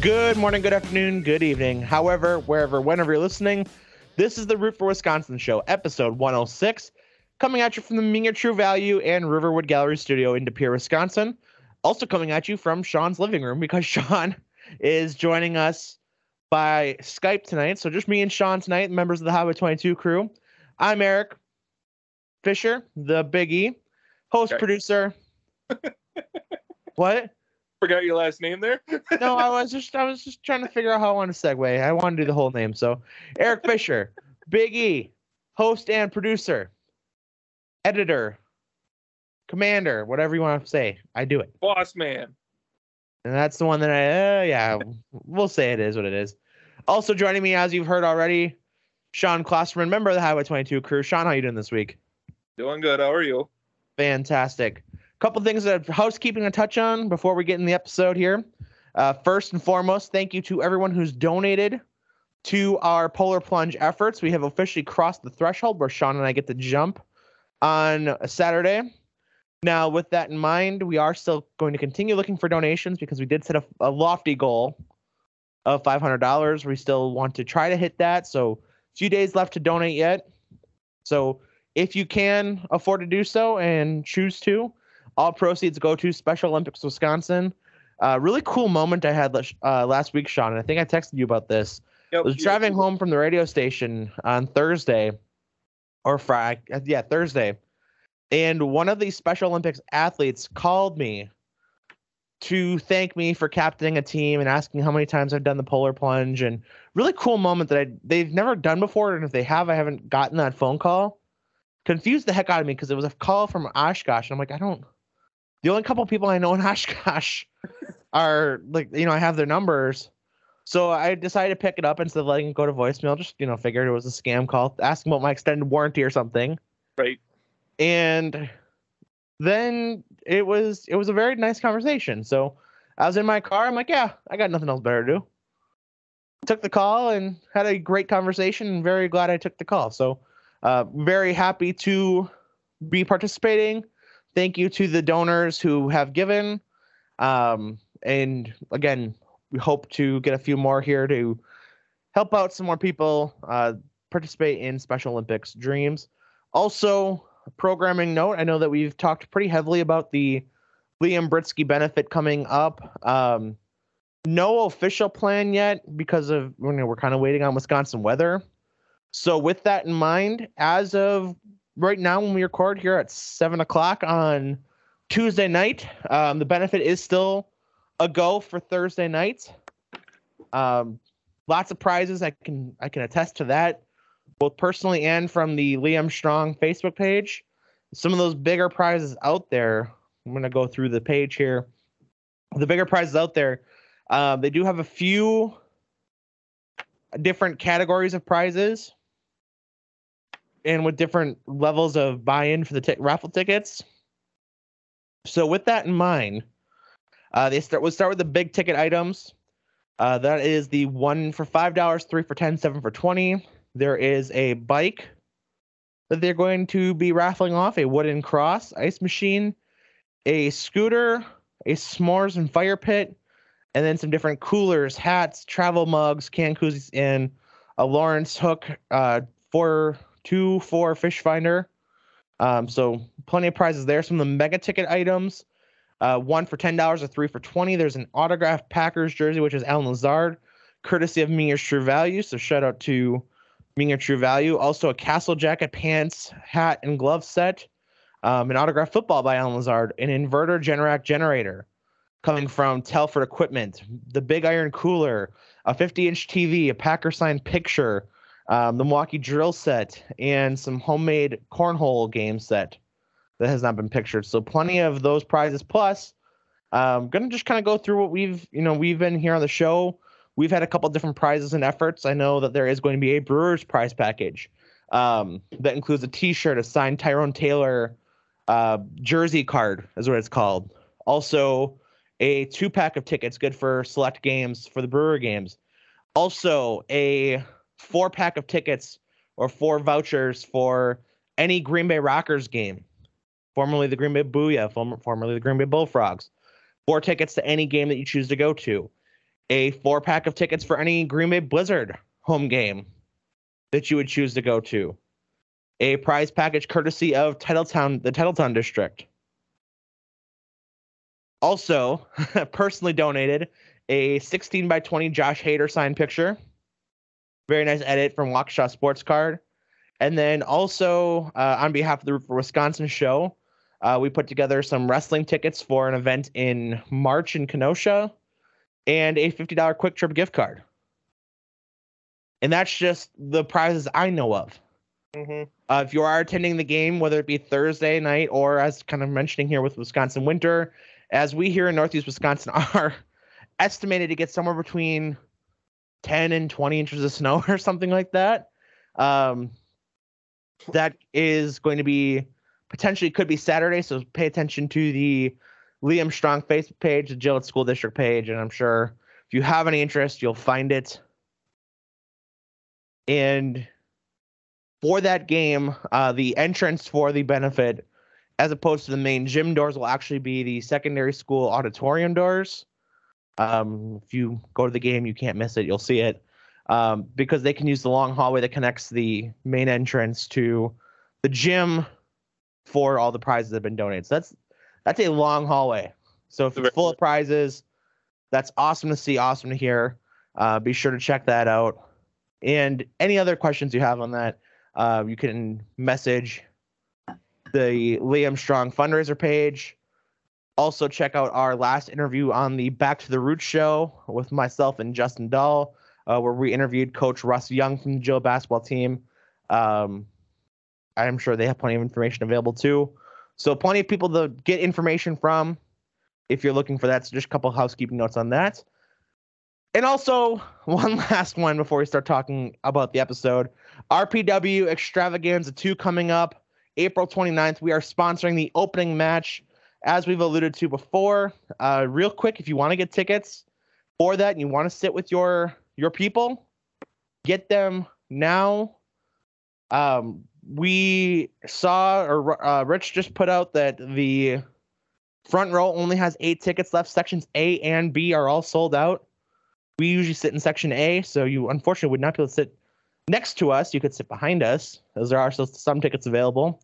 Good morning, good afternoon, good evening. However, wherever, whenever you're listening, this is the Root for Wisconsin show, episode 106, coming at you from the Minger True Value and Riverwood Gallery Studio in De Pere, Wisconsin. Also coming at you from Sean's living room because Sean is joining us by Skype tonight. So just me and Sean tonight, members of the Highway 22 crew. I'm Eric Fisher, the Big E, host, Okay. producer. what? Forgot your last name there. no, I was just I was just trying to figure out how I want to segue. I want to do the whole name. So Eric Fisher, Big E, host and producer, editor, commander, whatever you want to say. I do it. Boss man. And that's the one that I uh, yeah, we'll say it is what it is. Also joining me, as you've heard already, Sean Klosterman, member of the Highway 22 crew. Sean, how you doing this week? Doing good. How are you? Fantastic. Couple things of housekeeping to touch on before we get in the episode here. Uh, first and foremost, thank you to everyone who's donated to our Polar Plunge efforts. We have officially crossed the threshold where Sean and I get to jump on Saturday. Now, with that in mind, we are still going to continue looking for donations because we did set a, a lofty goal of $500. We still want to try to hit that. So, a few days left to donate yet. So, if you can afford to do so and choose to, all proceeds go to Special Olympics Wisconsin. Uh, really cool moment I had uh, last week, Sean. And I think I texted you about this. Yep. I was driving home from the radio station on Thursday or Friday. Yeah, Thursday. And one of the Special Olympics athletes called me to thank me for captaining a team and asking how many times I've done the polar plunge and really cool moment that I they've never done before and if they have I haven't gotten that phone call. Confused the heck out of me because it was a call from Oshkosh and I'm like I don't the only couple people I know in Oshkosh are like you know I have their numbers. So I decided to pick it up instead of letting it go to voicemail. Just you know, figured it was a scam call, asking about my extended warranty or something. Right. And then it was it was a very nice conversation. So I was in my car. I'm like, yeah, I got nothing else better to do. Took the call and had a great conversation. And very glad I took the call. So uh, very happy to be participating. Thank you to the donors who have given. Um, and again, we hope to get a few more here to help out some more people uh, participate in Special Olympics dreams. Also, programming note: I know that we've talked pretty heavily about the Liam Britsky benefit coming up. Um, no official plan yet because of you know we're kind of waiting on Wisconsin weather. So with that in mind, as of right now when we record here at seven o'clock on Tuesday night, um, the benefit is still a go for Thursday nights. Um, lots of prizes. I can I can attest to that, both personally and from the Liam Strong Facebook page. Some of those bigger prizes out there. I'm gonna go through the page here. The bigger prizes out there. Uh, they do have a few different categories of prizes, and with different levels of buy-in for the t- raffle tickets. So with that in mind, uh, they start. We'll start with the big ticket items. Uh, that is the one for five dollars, three for ten, seven for twenty. There is a bike that they're going to be raffling off, a wooden cross, ice machine, a scooter, a s'mores and fire pit, and then some different coolers, hats, travel mugs, can koozies, and a Lowrance Hook uh, four two four fish finder. Um, so plenty of prizes there. Some of the mega ticket items. Uh, one for ten dollars, or three for twenty. There's an autographed Packers jersey, which is Allen Lazard, courtesy of Minger's True Value. So shout out to Minger True Value. Also a Castle jacket, pants, hat, and glove set. Um, an autographed football by Allen Lazard. An inverter Generac generator coming from Telford Equipment. The Big Iron cooler, a 50-inch TV, a Packer signed picture, um, the Milwaukee drill set, and some homemade cornhole game set that has not been pictured. So plenty of those prizes. Plus, I'm gonna just kind of go through what we've you know we've been here on the show. We've had a couple different prizes and efforts. I know that there is going to be a Brewers prize package um, that includes a T-shirt, a signed Tyrone Taylor uh, jersey card, is what it's called. Also, a two-pack of tickets, good for select games for the Brewer games. Also, a four-pack of tickets or four vouchers for any Green Bay Rockers game formerly the Green Bay Booyah, former, formerly the Green Bay Bullfrogs. Four tickets to any game that you choose to go to. a four pack of tickets for any Green Bay Blizzard home game that you would choose to go to, a prize package courtesy of Titletown, the Titletown District. Also, personally donated a 16 by 20 Josh Hader signed picture. Very nice edit from Waukesha Sports Card. And then also, uh, on behalf of the Root for Wisconsin show, uh, we put together some wrestling tickets for an event in March in Kenosha and a $50 Kwik Trip gift card. And that's just the prizes I know of. Mm-hmm. Uh, if you are attending the game, whether it be Thursday night or as kind of mentioning here with Wisconsin winter, as we here in Northeast Wisconsin are estimated to get somewhere between 10 and 20 inches of snow or something like that. Um, that is going to be potentially could be Saturday, so pay attention to the Liam Strong Facebook page, the Gillett School District page, and I'm sure if you have any interest, you'll find it. And for that game, uh, the entrance for the benefit, as opposed to the main gym doors, will actually be the secondary school auditorium doors. Um, if you go to the game, you can't miss it. You'll see it um, because they can use the long hallway that connects the main entrance to the gym for all the prizes that have been donated. So that's that's a long hallway. So if it's full of prizes, that's awesome to see, awesome to hear. Uh, be sure to check that out. And any other questions you have on that, uh, you can message the Liam Strong fundraiser page. Also, check out our last interview on the Back to the Roots show with myself and Justin Dahl, uh, where we interviewed Coach Russ Young from the Jill basketball team. Um, I'm sure they have plenty of information available too. So, plenty of people to get information from if you're looking for that. So, just a couple housekeeping notes on that. And also, one last one before we start talking about the episode RPW Extravaganza 2 coming up April 29th. We are sponsoring the opening match, as we've alluded to before. Uh, real quick, if you want to get tickets for that and you want to sit with your your people, get them now. Um, we saw, or uh, Rich just put out that the front row only has eight tickets left. Sections A and B are all sold out. We usually sit in section A, so you unfortunately would not be able to sit next to us. You could sit behind us, as there are still some tickets available.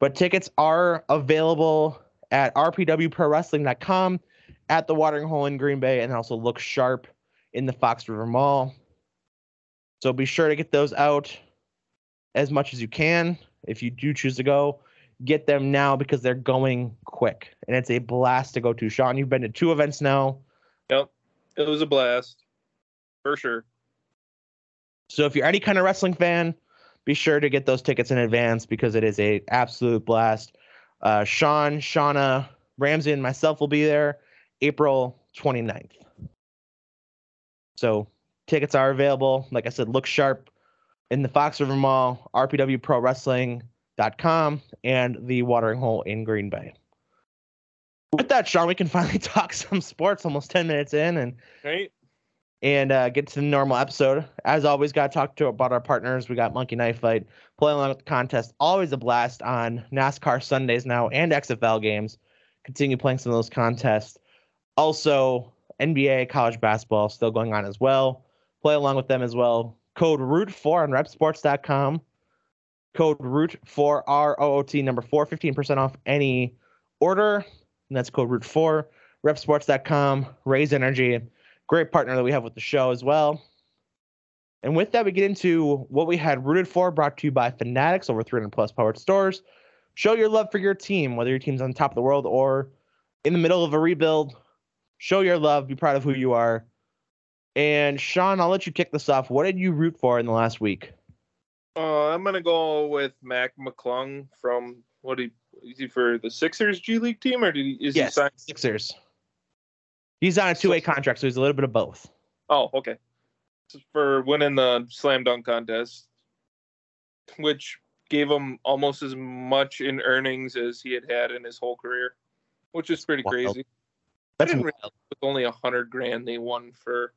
But tickets are available at rpwprowrestling.com, at the Watering Hole in Green Bay, and also look sharp in the Fox River Mall. So be sure to get those out as much as you can. If you do choose to go, get them now because they're going quick. And it's a blast to go to. Sean, you've been to two events now. Yep. It was a blast. For sure. So if you're any kind of wrestling fan, be sure to get those tickets in advance because it is a absolute blast. Uh, Sean, Shauna, Ramsey, and myself will be there April 29th. So tickets are available. Like I said, look sharp in the Fox River Mall, rpwprowrestling.com, and the Watering Hole in Green Bay. With that, Sean, we can finally talk some sports almost 10 minutes in and Right? And uh, get to the normal episode. As always, got to talk to about our partners. We got Monkey Knife Fight, play along with the contest. Always a blast on NASCAR Sundays now and XFL games. Continue playing some of those contests. Also, NBA college basketball still going on as well. Play along with them as well. Code ROOT4 on repsports.com. Code ROOT4 R O O T number four, 15% off any order. And that's code ROOT4. Repsports.com. Raise Energy great partner that we have with the show as well. And with that, we get into what we had rooted for, brought to you by Fanatics, over 300 plus powered stores. Show your love for your team, whether your team's on top of the world or in the middle of a rebuild. Show your love, be proud of who you are. And Sean, I'll let you kick this off. What did you root for in the last week? Uh, I'm gonna go with Mac McClung from what he is he for the Sixers G League team or did he is yes, he signed? Sixers. He's on a two-way contract, so he's a little bit of both. Oh, okay. For winning the slam dunk contest, which gave him almost as much in earnings as he had had in his whole career, which is pretty Wild. crazy. That's wild. with only a hundred grand they won for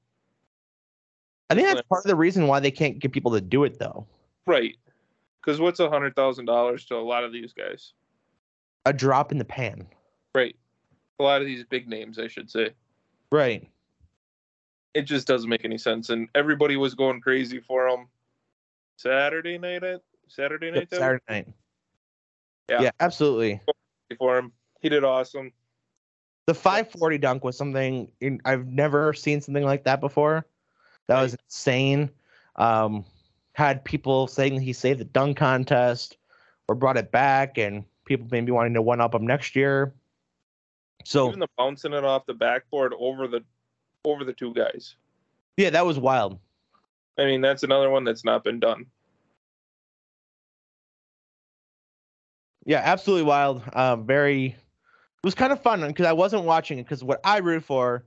I think that's part of the reason why they can't get people to do it, though. right. Because what's a hundred thousand dollars to a lot of these guys? A drop in the pan. Right. A lot of these big names, I should say. Right. it just doesn't make any sense. And everybody was going crazy for him. Saturday night, at Saturday night, Yep, Saturday night. Yeah. yeah, absolutely. for him. He did awesome. The 540 dunk was something in, I've never seen something like that before. That was insane. Um, had people saying he saved the dunk contest or brought it back, and people maybe wanting to one up him next year. So Even the bouncing it off the backboard over the over the two guys. yeah, that was wild. I mean, that's another one that's not been done. Yeah, absolutely wild. Um, very. It was kind of fun because I wasn't watching it because what I rooted for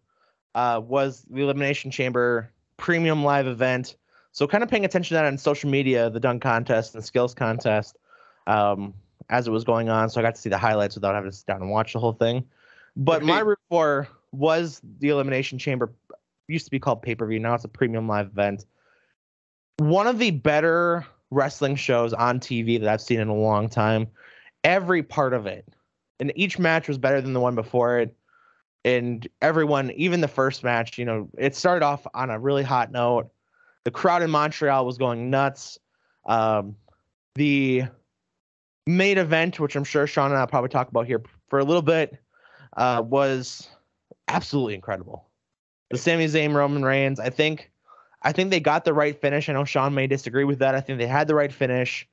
uh, was the Elimination Chamber premium live event. So kind of paying attention to that on social media, the dunk contest and skills contest, um, as it was going on. So I got to see the highlights without having to sit down and watch the whole thing. But my root for was the Elimination Chamber. Used to be called pay per view. Now it's a premium live event. One of the better wrestling shows on TV that I've seen in a long time. Every part of it, and each match was better than the one before it. And everyone, even the first match, you know, it started off on a really hot note. The crowd in Montreal was going nuts. Um, the main event, which I'm sure Sean and I'll probably talk about here for a little bit, uh, was absolutely incredible. The Sami Zayn Roman Reigns, I think, I think they got the right finish. I know Sean may disagree with that. I think they had the right finish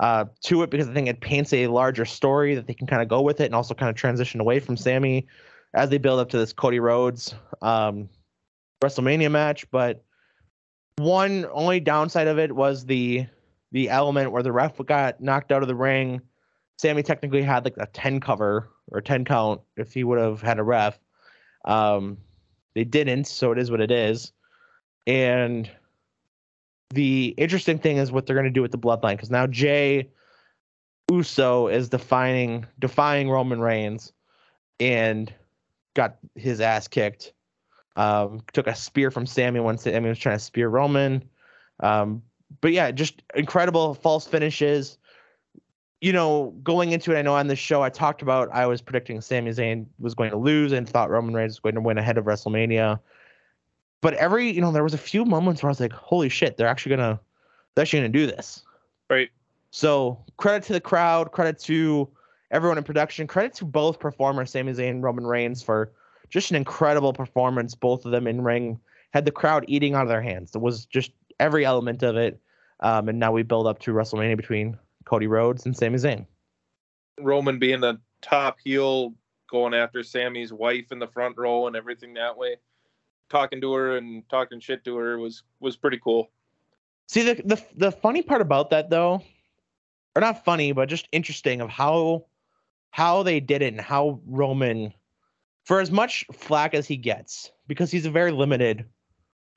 uh, to it because I think it paints a larger story that they can kind of go with it and also kind of transition away from Sami as they build up to this Cody Rhodes um, WrestleMania match. But one only downside of it was the the element where the ref got knocked out of the ring. Sami technically had like a 10 cover or 10 count if he would have had a ref. Um, they didn't, so it is what it is. And the interesting thing is what they're going to do with the bloodline because now Jey Uso is defining defying Roman Reigns and got his ass kicked. Um, took a spear from Sami when Sami was trying to spear Roman. Um, but yeah, just incredible false finishes. You know, going into it, I know on this show I talked about I was predicting Sami Zayn was going to lose and thought Roman Reigns was going to win ahead of WrestleMania. But every, you know, there was a few moments where I was like, "Holy shit, they're actually gonna, they're actually gonna do this." Right. So credit to the crowd, credit to everyone in production, credit to both performers, Sami Zayn and Roman Reigns, for just an incredible performance. Both of them in ring had the crowd eating out of their hands. It was just every element of it. Um, and now we build up to WrestleMania between Cody Rhodes and Sami Zayn. Roman being the top heel, going after Sami's wife in the front row and everything that way, talking to her and talking shit to her was was pretty cool. See the the the funny part about that though, or not funny, but just interesting of how how they did it and how Roman, for as much flack as he gets, because he's a very limited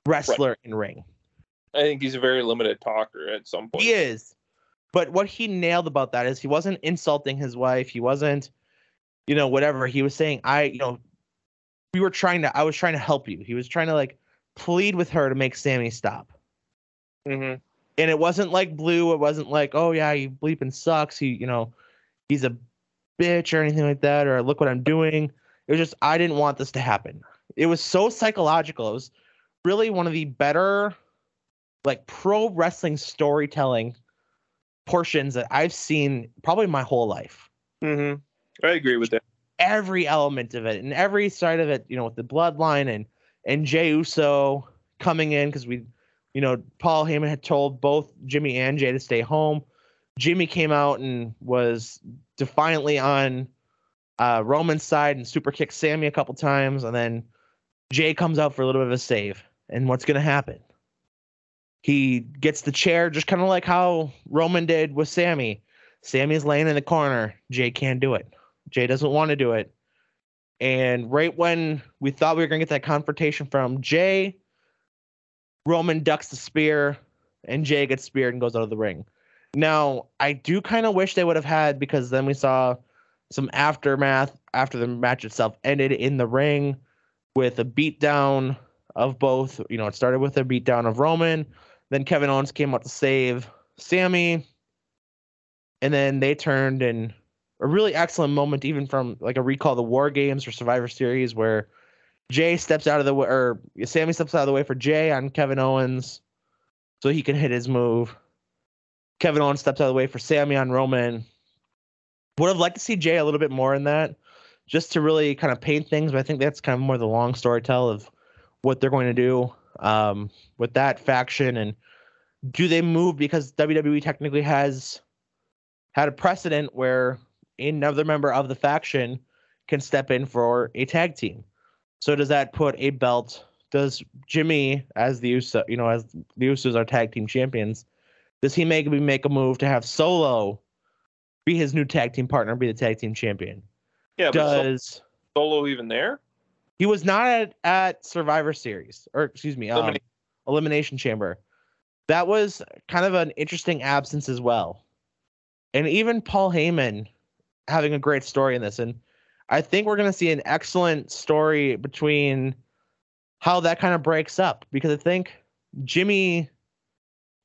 wrestler in ring. I think he's a very limited talker at some point. He is. But what he nailed about that is he wasn't insulting his wife. He wasn't, you know, whatever. He was saying, I, you know, we were trying to, I was trying to help you. He was trying to like plead with her to make Sami stop. Mm-hmm. And it wasn't like blue. It wasn't like, oh yeah, he bleeping sucks. He, you know, he's a bitch or anything like that. Or look what I'm doing. It was just, I didn't want this to happen. It was so psychological. It was really one of the better, like pro wrestling storytelling portions that I've seen probably my whole life. Mm-hmm. I agree with that. Every element of it and every side of it, you know, with the bloodline and and Jey Uso coming in because we, you know, Paul Heyman had told both Jimmy and Jey to stay home. Jimmy came out and was defiantly on uh, Roman's side and super kicked Sami a couple times, and then Jey comes out for a little bit of a save. And what's gonna happen? He gets the chair, just kind of like how Roman did with Sami. Sami's laying in the corner. Jey can't do it. Jey doesn't want to do it. And right when we thought we were going to get that confrontation from Jey, Roman ducks the spear, and Jey gets speared and goes out of the ring. Now, I do kind of wish they would have had, because then we saw some aftermath after the match itself ended in the ring with a beatdown of both. You know, it started with a beatdown of Roman. Then Kevin Owens came out to save Sami. And then they turned and a really excellent moment, even from like a recall the War Games or Survivor Series, where Jey steps out of the way, or Sami steps out of the way for Jey on Kevin Owens, so he can hit his move. Kevin Owens steps out of the way for Sami on Roman. Would have liked to see Jey a little bit more in that, just to really kind of paint things. But I think that's kind of more the long story tell of what they're going to do um, with that faction and do they move because WWE technically has had a precedent where another member of the faction can step in for a tag team. So does that put a belt? Does Jimmy, as the Uso, you know, as the Usos are tag team champions, does he maybe make a move to have Solo be his new tag team partner, be the tag team champion? Yeah, does but Solo even there? He was not at, at Survivor Series, or excuse me, um, Elimination. Elimination Chamber. That was kind of an interesting absence as well. And even Paul Heyman having a great story in this. And I think we're going to see an excellent story between how that kind of breaks up because I think Jimmy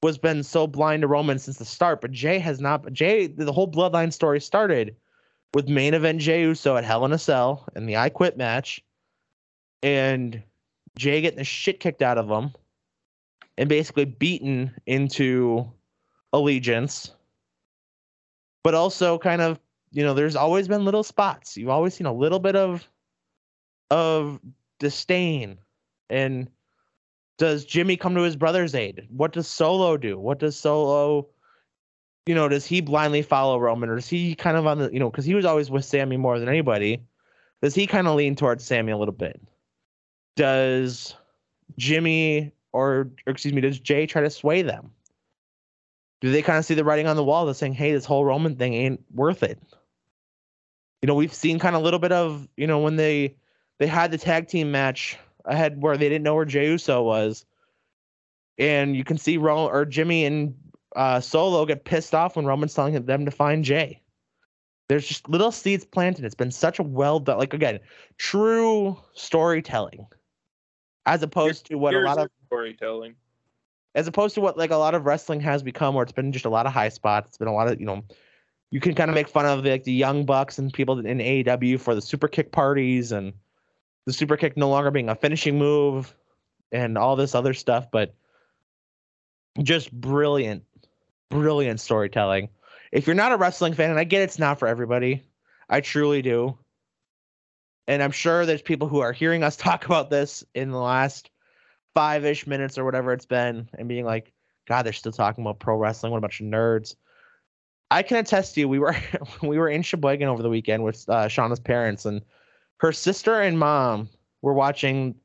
was been so blind to Roman since the start, but Jey has not. Jey, the whole bloodline story started with main event Jey Uso at Hell in a Cell in the I Quit match, and Jey getting the shit kicked out of him, and basically beaten into allegiance, but also kind of you know, there's always been little spots. You've always seen a little bit of of disdain. And does Jimmy come to his brother's aid? What does Solo do? What does Solo you know, does he blindly follow Roman or does he kind of on the you know, because he was always with Sami more than anybody. Does he kind of lean towards Sami a little bit? Does Jimmy or, or excuse me, does Jey try to sway them? Do they kind of see the writing on the wall that's saying, hey, this whole Roman thing ain't worth it? you know, we've seen kind of a little bit of, you know, when they they had the tag team match ahead where they didn't know where Jey Uso was, and you can see Roman or Jimmy and uh, Solo get pissed off when Roman's telling them to find Jey. There's just little seeds planted. It's been such a well done, like again, true storytelling, as opposed to what a lot of storytelling, as opposed to what like a lot of wrestling has become, where it's been just a lot of high spots. It's been a lot of you know you can kind of make fun of the, like the young bucks and people in AEW for the super kick parties and the super kick no longer being a finishing move and all this other stuff, but just brilliant, brilliant storytelling. If you're not a wrestling fan, and I get it's not for everybody, I truly do. And I'm sure there's people who are hearing us talk about this in the last five ish minutes or whatever it's been and being like, God, they're still talking about pro wrestling. What a bunch of nerds. I can attest to you. We were we were in Sheboygan over the weekend with uh, Shauna's parents, and her sister and mom were watching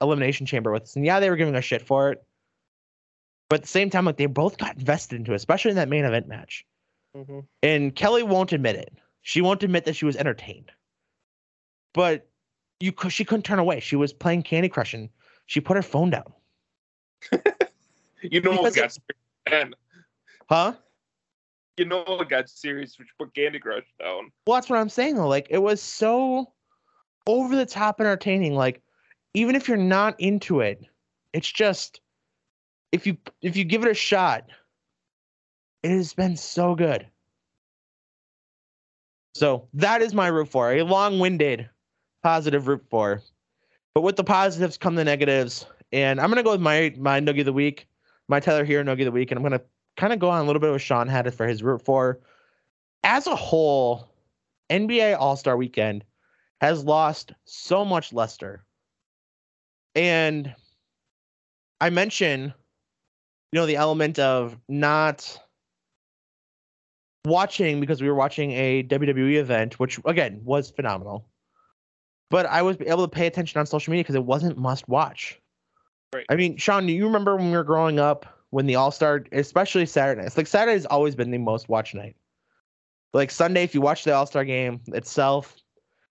Elimination Chamber with us. And yeah, they were giving us shit for it, but at the same time, like they both got invested into it, especially in that main event match. Mm-hmm. And Kelly won't admit it. She won't admit that she was entertained, but you she couldn't turn away. She was playing Candy Crush, and she put her phone down. you know, what got huh? you know it got serious you put Candy Crush down. Well, that's what I'm saying though. Like it was so over the top entertaining. Like even if you're not into it, it's just if you if you give it a shot, it has been so good. So that is my root for a long-winded positive root for. But with the positives come the negatives, and I'm gonna go with my my noogie of the week, my Tyler here noogie of the week, and I'm gonna kind of go on a little bit with Sean had it for his root for. As a whole, NBA All Star Weekend has lost so much luster, and I mentioned, you know, the element of not watching because we were watching a WWE event, which again was phenomenal. But I was able to pay attention on social media because it wasn't must watch. Right. I mean, Sean, do you remember when we were growing up when the All Star, especially Saturday nights. Like Saturday's always been the most watched night. Like Sunday, if you watch the All Star game itself,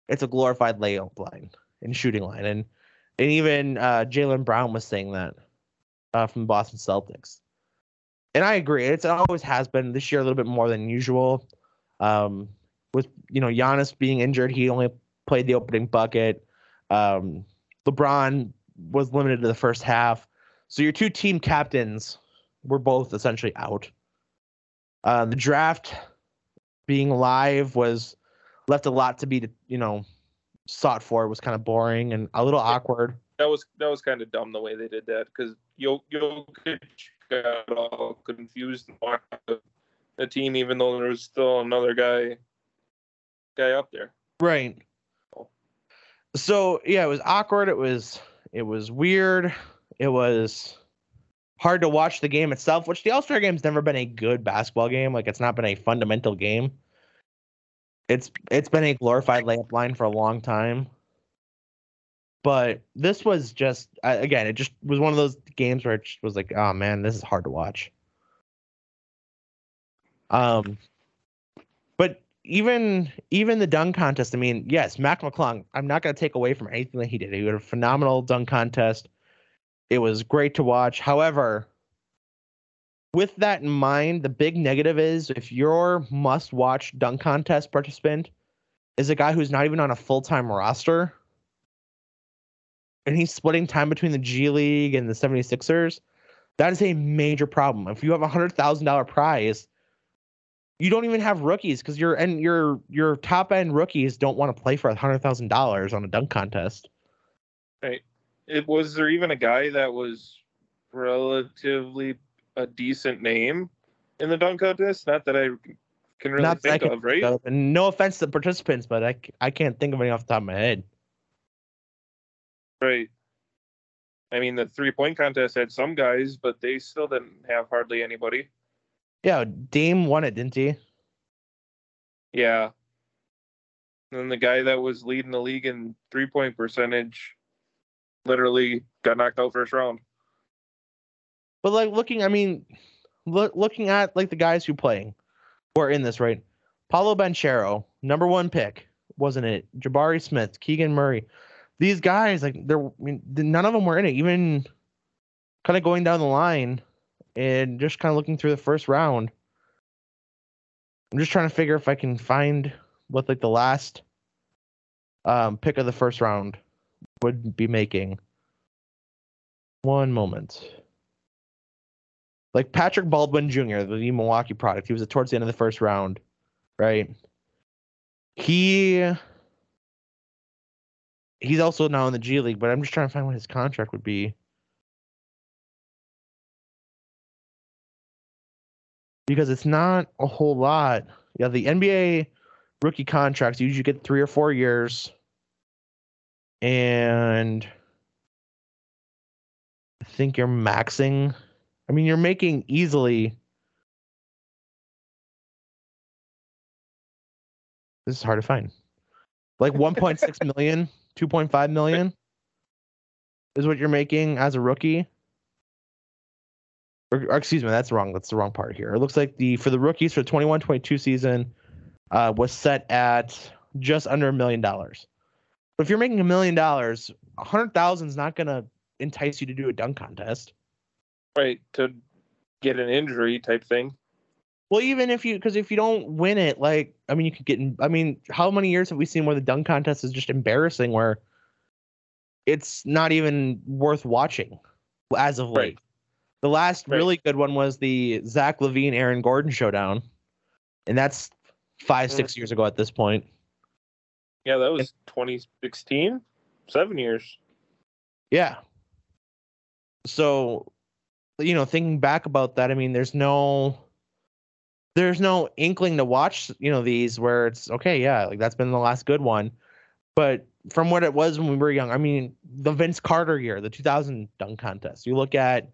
it's a glorified layup line and shooting line, and and even uh, Jaylen Brown was saying that uh, from the Boston Celtics, and I agree. It's, it always has been this year a little bit more than usual. Um, with you know Giannis being injured, he only played the opening bucket. Um, LeBron was limited to the first half. So your two team captains were both essentially out. Uh, the draft being live was left a lot to be, you know, sought for It was kind of boring and a little awkward. That was that was kind of dumb the way they did that because Jokic got all confused and the team, even though there was still another guy guy up there. Right. So yeah, it was awkward. It was it was weird. It was hard to watch the game itself, which the All Star game's never been a good basketball game. Like it's not been a fundamental game. It's it's been a glorified layup line for a long time. But this was just again, it just was one of those games where it was like, oh man, this is hard to watch. Um, but even even the dunk contest, I mean, yes, Mac McClung. I'm not going to take away from anything that he did. He had a phenomenal dunk contest. It was great to watch. However, with that in mind, the big negative is if your must-watch dunk contest participant is a guy who's not even on a full-time roster and he's splitting time between the G League and the 76ers, that is a major problem. If you have a $100,000 prize, you don't even have rookies because your and your your top end rookies don't want to play for a hundred thousand dollars on a dunk contest. Right. It was there even a guy that was relatively a decent name in the dunk contest? Not that I can really Not think of, right? Of. And no offense to the participants, but I I can't think of any off the top of my head. Right. I mean, the three point contest had some guys, but they still didn't have hardly anybody. Yeah, Dame won it, didn't he? Yeah. And the guy that was leading the league in three point percentage literally got knocked out first round. But like looking, I mean, look, looking at like the guys who playing who are in this, right? Paolo Banchero, number one pick, wasn't it? Jabari Smith, Keegan Murray. These guys, like, they're I mean, none of them were in it. Even kind of going down the line, and just kind of looking through the first round. I'm just trying to figure if I can find what like the last um, pick of the first round would be making. One moment. Like Patrick Baldwin Jr., the Milwaukee product, he was towards the end of the first round, right? He he's also now in the G League, but I'm just trying to find what his contract would be. Because it's not a whole lot. Yeah, the NBA rookie contracts you usually get three or four years, and I think you're maxing. I mean, you're making easily. This is hard to find. Like 1.6 million, 2.5 million is what you're making as a rookie or, or, excuse me, that's wrong. That's the wrong part here. It looks like the for the rookies for the 21-22 season uh, was set at just under a million dollars. But if you're making a million dollars, a hundred thousand is not going to entice you to do a dunk contest. Right to get an injury type thing. Well, even if you, because if you don't win it, like I mean, you could get. In, I mean, how many years have we seen where the dunk contest is just embarrassing, where it's not even worth watching as of late. The last right. really good one was the Zach LaVine Aaron Gordon showdown, and that's five six mm. years ago at this point. Yeah, that was 2016, seven years. Yeah. So, you know, thinking back about that, I mean, there's no, there's no inkling to watch, you know, these where it's okay, yeah, like that's been the last good one. But from what it was when we were young, I mean, the Vince Carter year, the 2000 dunk contest. You look at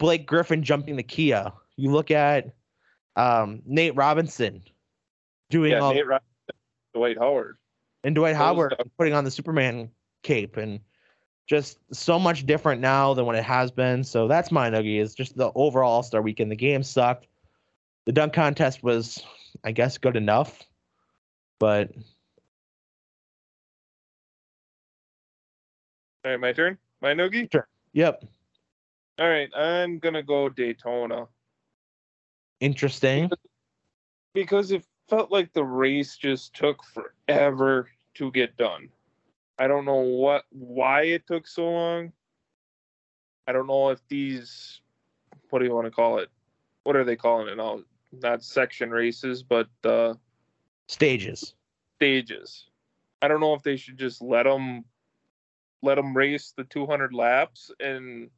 Blake Griffin jumping the Kia. You look at um, Nate Robinson doing yeah, all Nate Robinson, Dwight Howard, and Dwight Howard putting on the Superman cape, and just so much different now than what it has been. So that's my nuggie is just the overall All Star weekend. The game sucked. The dunk contest was, I guess, good enough, but. All right, my turn. My noogie. Sure. Yep. All right, I'm gonna go Daytona. Interesting. Because it felt like the race just took forever to get done. I don't know what why it took so long. I don't know if these what do you want to call it? What are they calling it now? Not section races, but uh stages. Stages. I don't know if they should just let them let them race the 200 laps and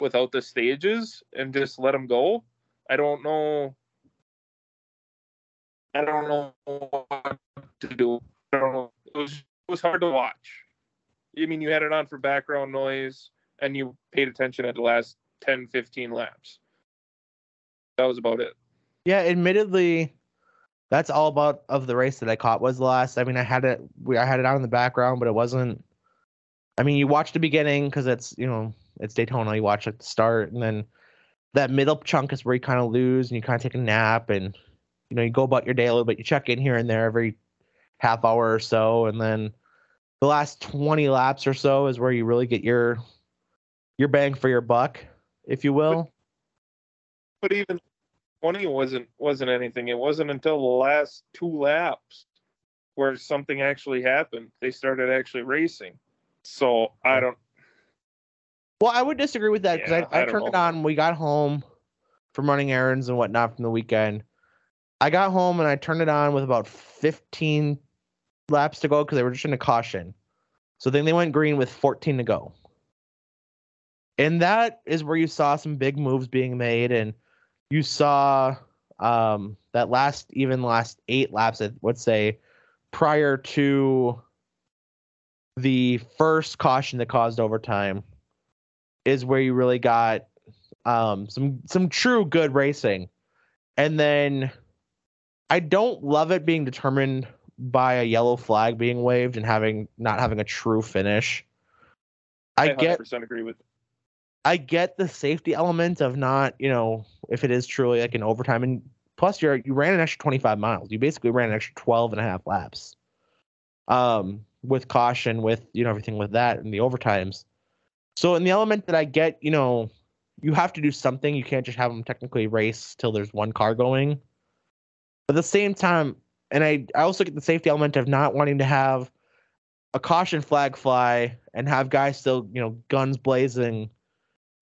without the stages and just let them go. I don't know. I don't know what to do. I don't know. It was it was hard to watch. I mean, you had it on for background noise and you paid attention at the last 10, 15 laps. That was about it. Yeah, admittedly, that's all about of the race that I caught was the last. I mean, I had it, we I had it on in the background, but it wasn't. I mean, you watch the beginning because it's you know it's Daytona. You watch at the start, and then that middle chunk is where you kind of lose and you kind of take a nap, and you know you go about your day a little bit. You check in here and there every half hour or so, and then the last 20 laps or so is where you really get your your bang for your buck, if you will. But even 20 wasn't wasn't anything. It wasn't until the last two laps where something actually happened. They started actually racing. So I don't. Well, I would disagree with that because Yeah, I, I, I turned it on. when We got home from running errands and whatnot from the weekend. I got home and I turned it on with about 15 laps to go because they were just in a caution. So then they went green with 14 to go. And that is where you saw some big moves being made, and you saw um, that last even last eight laps. I would say prior to the first caution that caused overtime is where you really got um, some some true good racing, and then I don't love it being determined by a yellow flag being waved and having not having a true finish. I get 100% agree with. I get the safety element of not, you know, if it is truly like an overtime and plus you're you ran an extra 25 miles. You basically ran an extra 12 and a half laps. Um with caution with, you know, everything with that and the overtimes. So in the element that I get, you know, you have to do something. You can't just have them technically race till there's one car going. But at the same time, and I, I also get the safety element of not wanting to have a caution flag fly and have guys still, you know, guns blazing,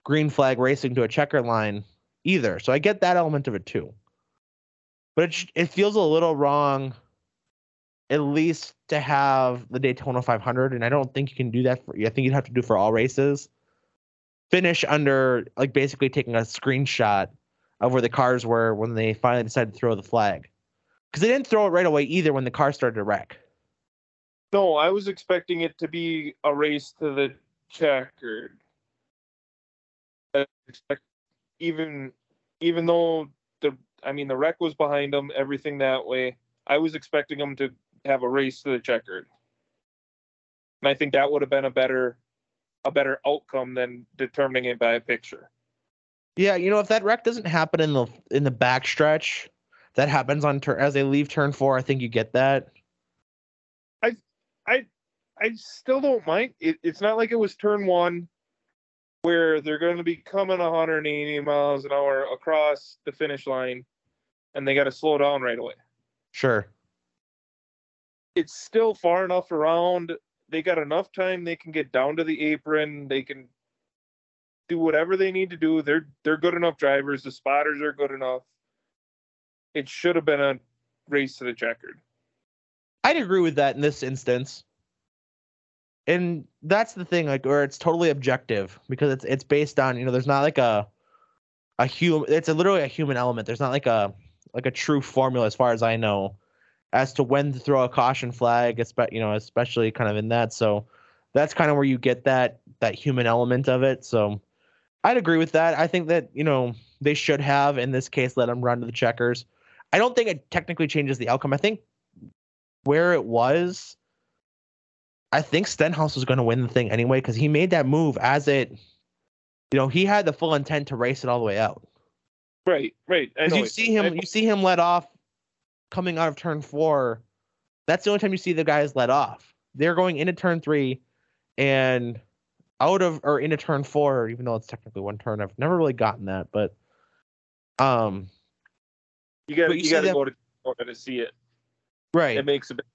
green flag racing to a checker line either. So I get that element of it too. But it, it feels a little wrong, at least to have the Daytona 500. And I don't think you can do that for, I think you'd have to do for all races. Finish under, like, basically taking a screenshot of where the cars were when they finally decided to throw the flag. Because they didn't throw it right away either when the car started to wreck. No, I was expecting it to be a race to the checkered. Even even though the I mean the wreck was behind them, everything that way. I was expecting them to have a race to the checkered. And I think that would have been a better a better outcome than determining it by a picture. Yeah, you know, if that wreck doesn't happen in the in the back stretch, that happens on turn as they leave turn four. I think you get that. I I I still don't mind. It, it's not like it was turn one where they're going to be coming 180 miles an hour across the finish line and they got to slow down right away. Sure. It's still far enough around. They got enough time. They can get down to the apron. They can do whatever they need to do. They're they're good enough drivers. The spotters are good enough. It should have been a race to the checkered. I'd agree with that in this instance. And that's the thing, like, where it's totally objective because it's it's based on, you know, there's not like a a human it's a, literally a human element. There's not like a like a true formula as far as I know as to when to throw a caution flag, espe- you know, especially kind of in that. So that's kind of where you get that that human element of it. So I'd agree with that. I think that, you know, they should have in this case let them run to the checkers. I don't think it technically changes the outcome. I think where it was, I think Stenhouse was going to win the thing anyway because he made that move as it, you know, he had the full intent to race it all the way out. Right, right. Because you see him, I- you see him let off coming out of turn four. That's the only time you see the guys let off. They're going into turn three, and out of or into turn four, even though it's technically one turn. I've never really gotten that, but um, you gotta you you got to them- go to Florida to see it. right. It makes a bit.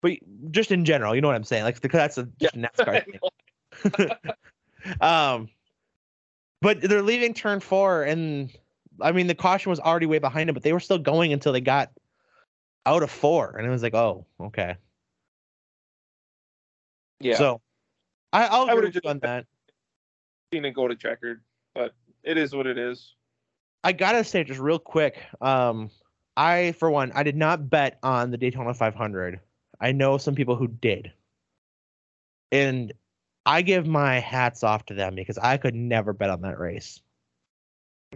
but just in general, you know what I'm saying? Like because that's a just a NASCAR thing. um, but they're leaving turn four, and I mean the caution was already way behind them, but they were still going until they got out of four, and it was like, oh, okay. Yeah, So I, I'll I you just- on that. seen it go to checkered, but it is what it is. I gotta say just real quick. Um, I for one, I did not bet on the Daytona 500. I know some people who did, and I give my hats off to them because I could never bet on that race.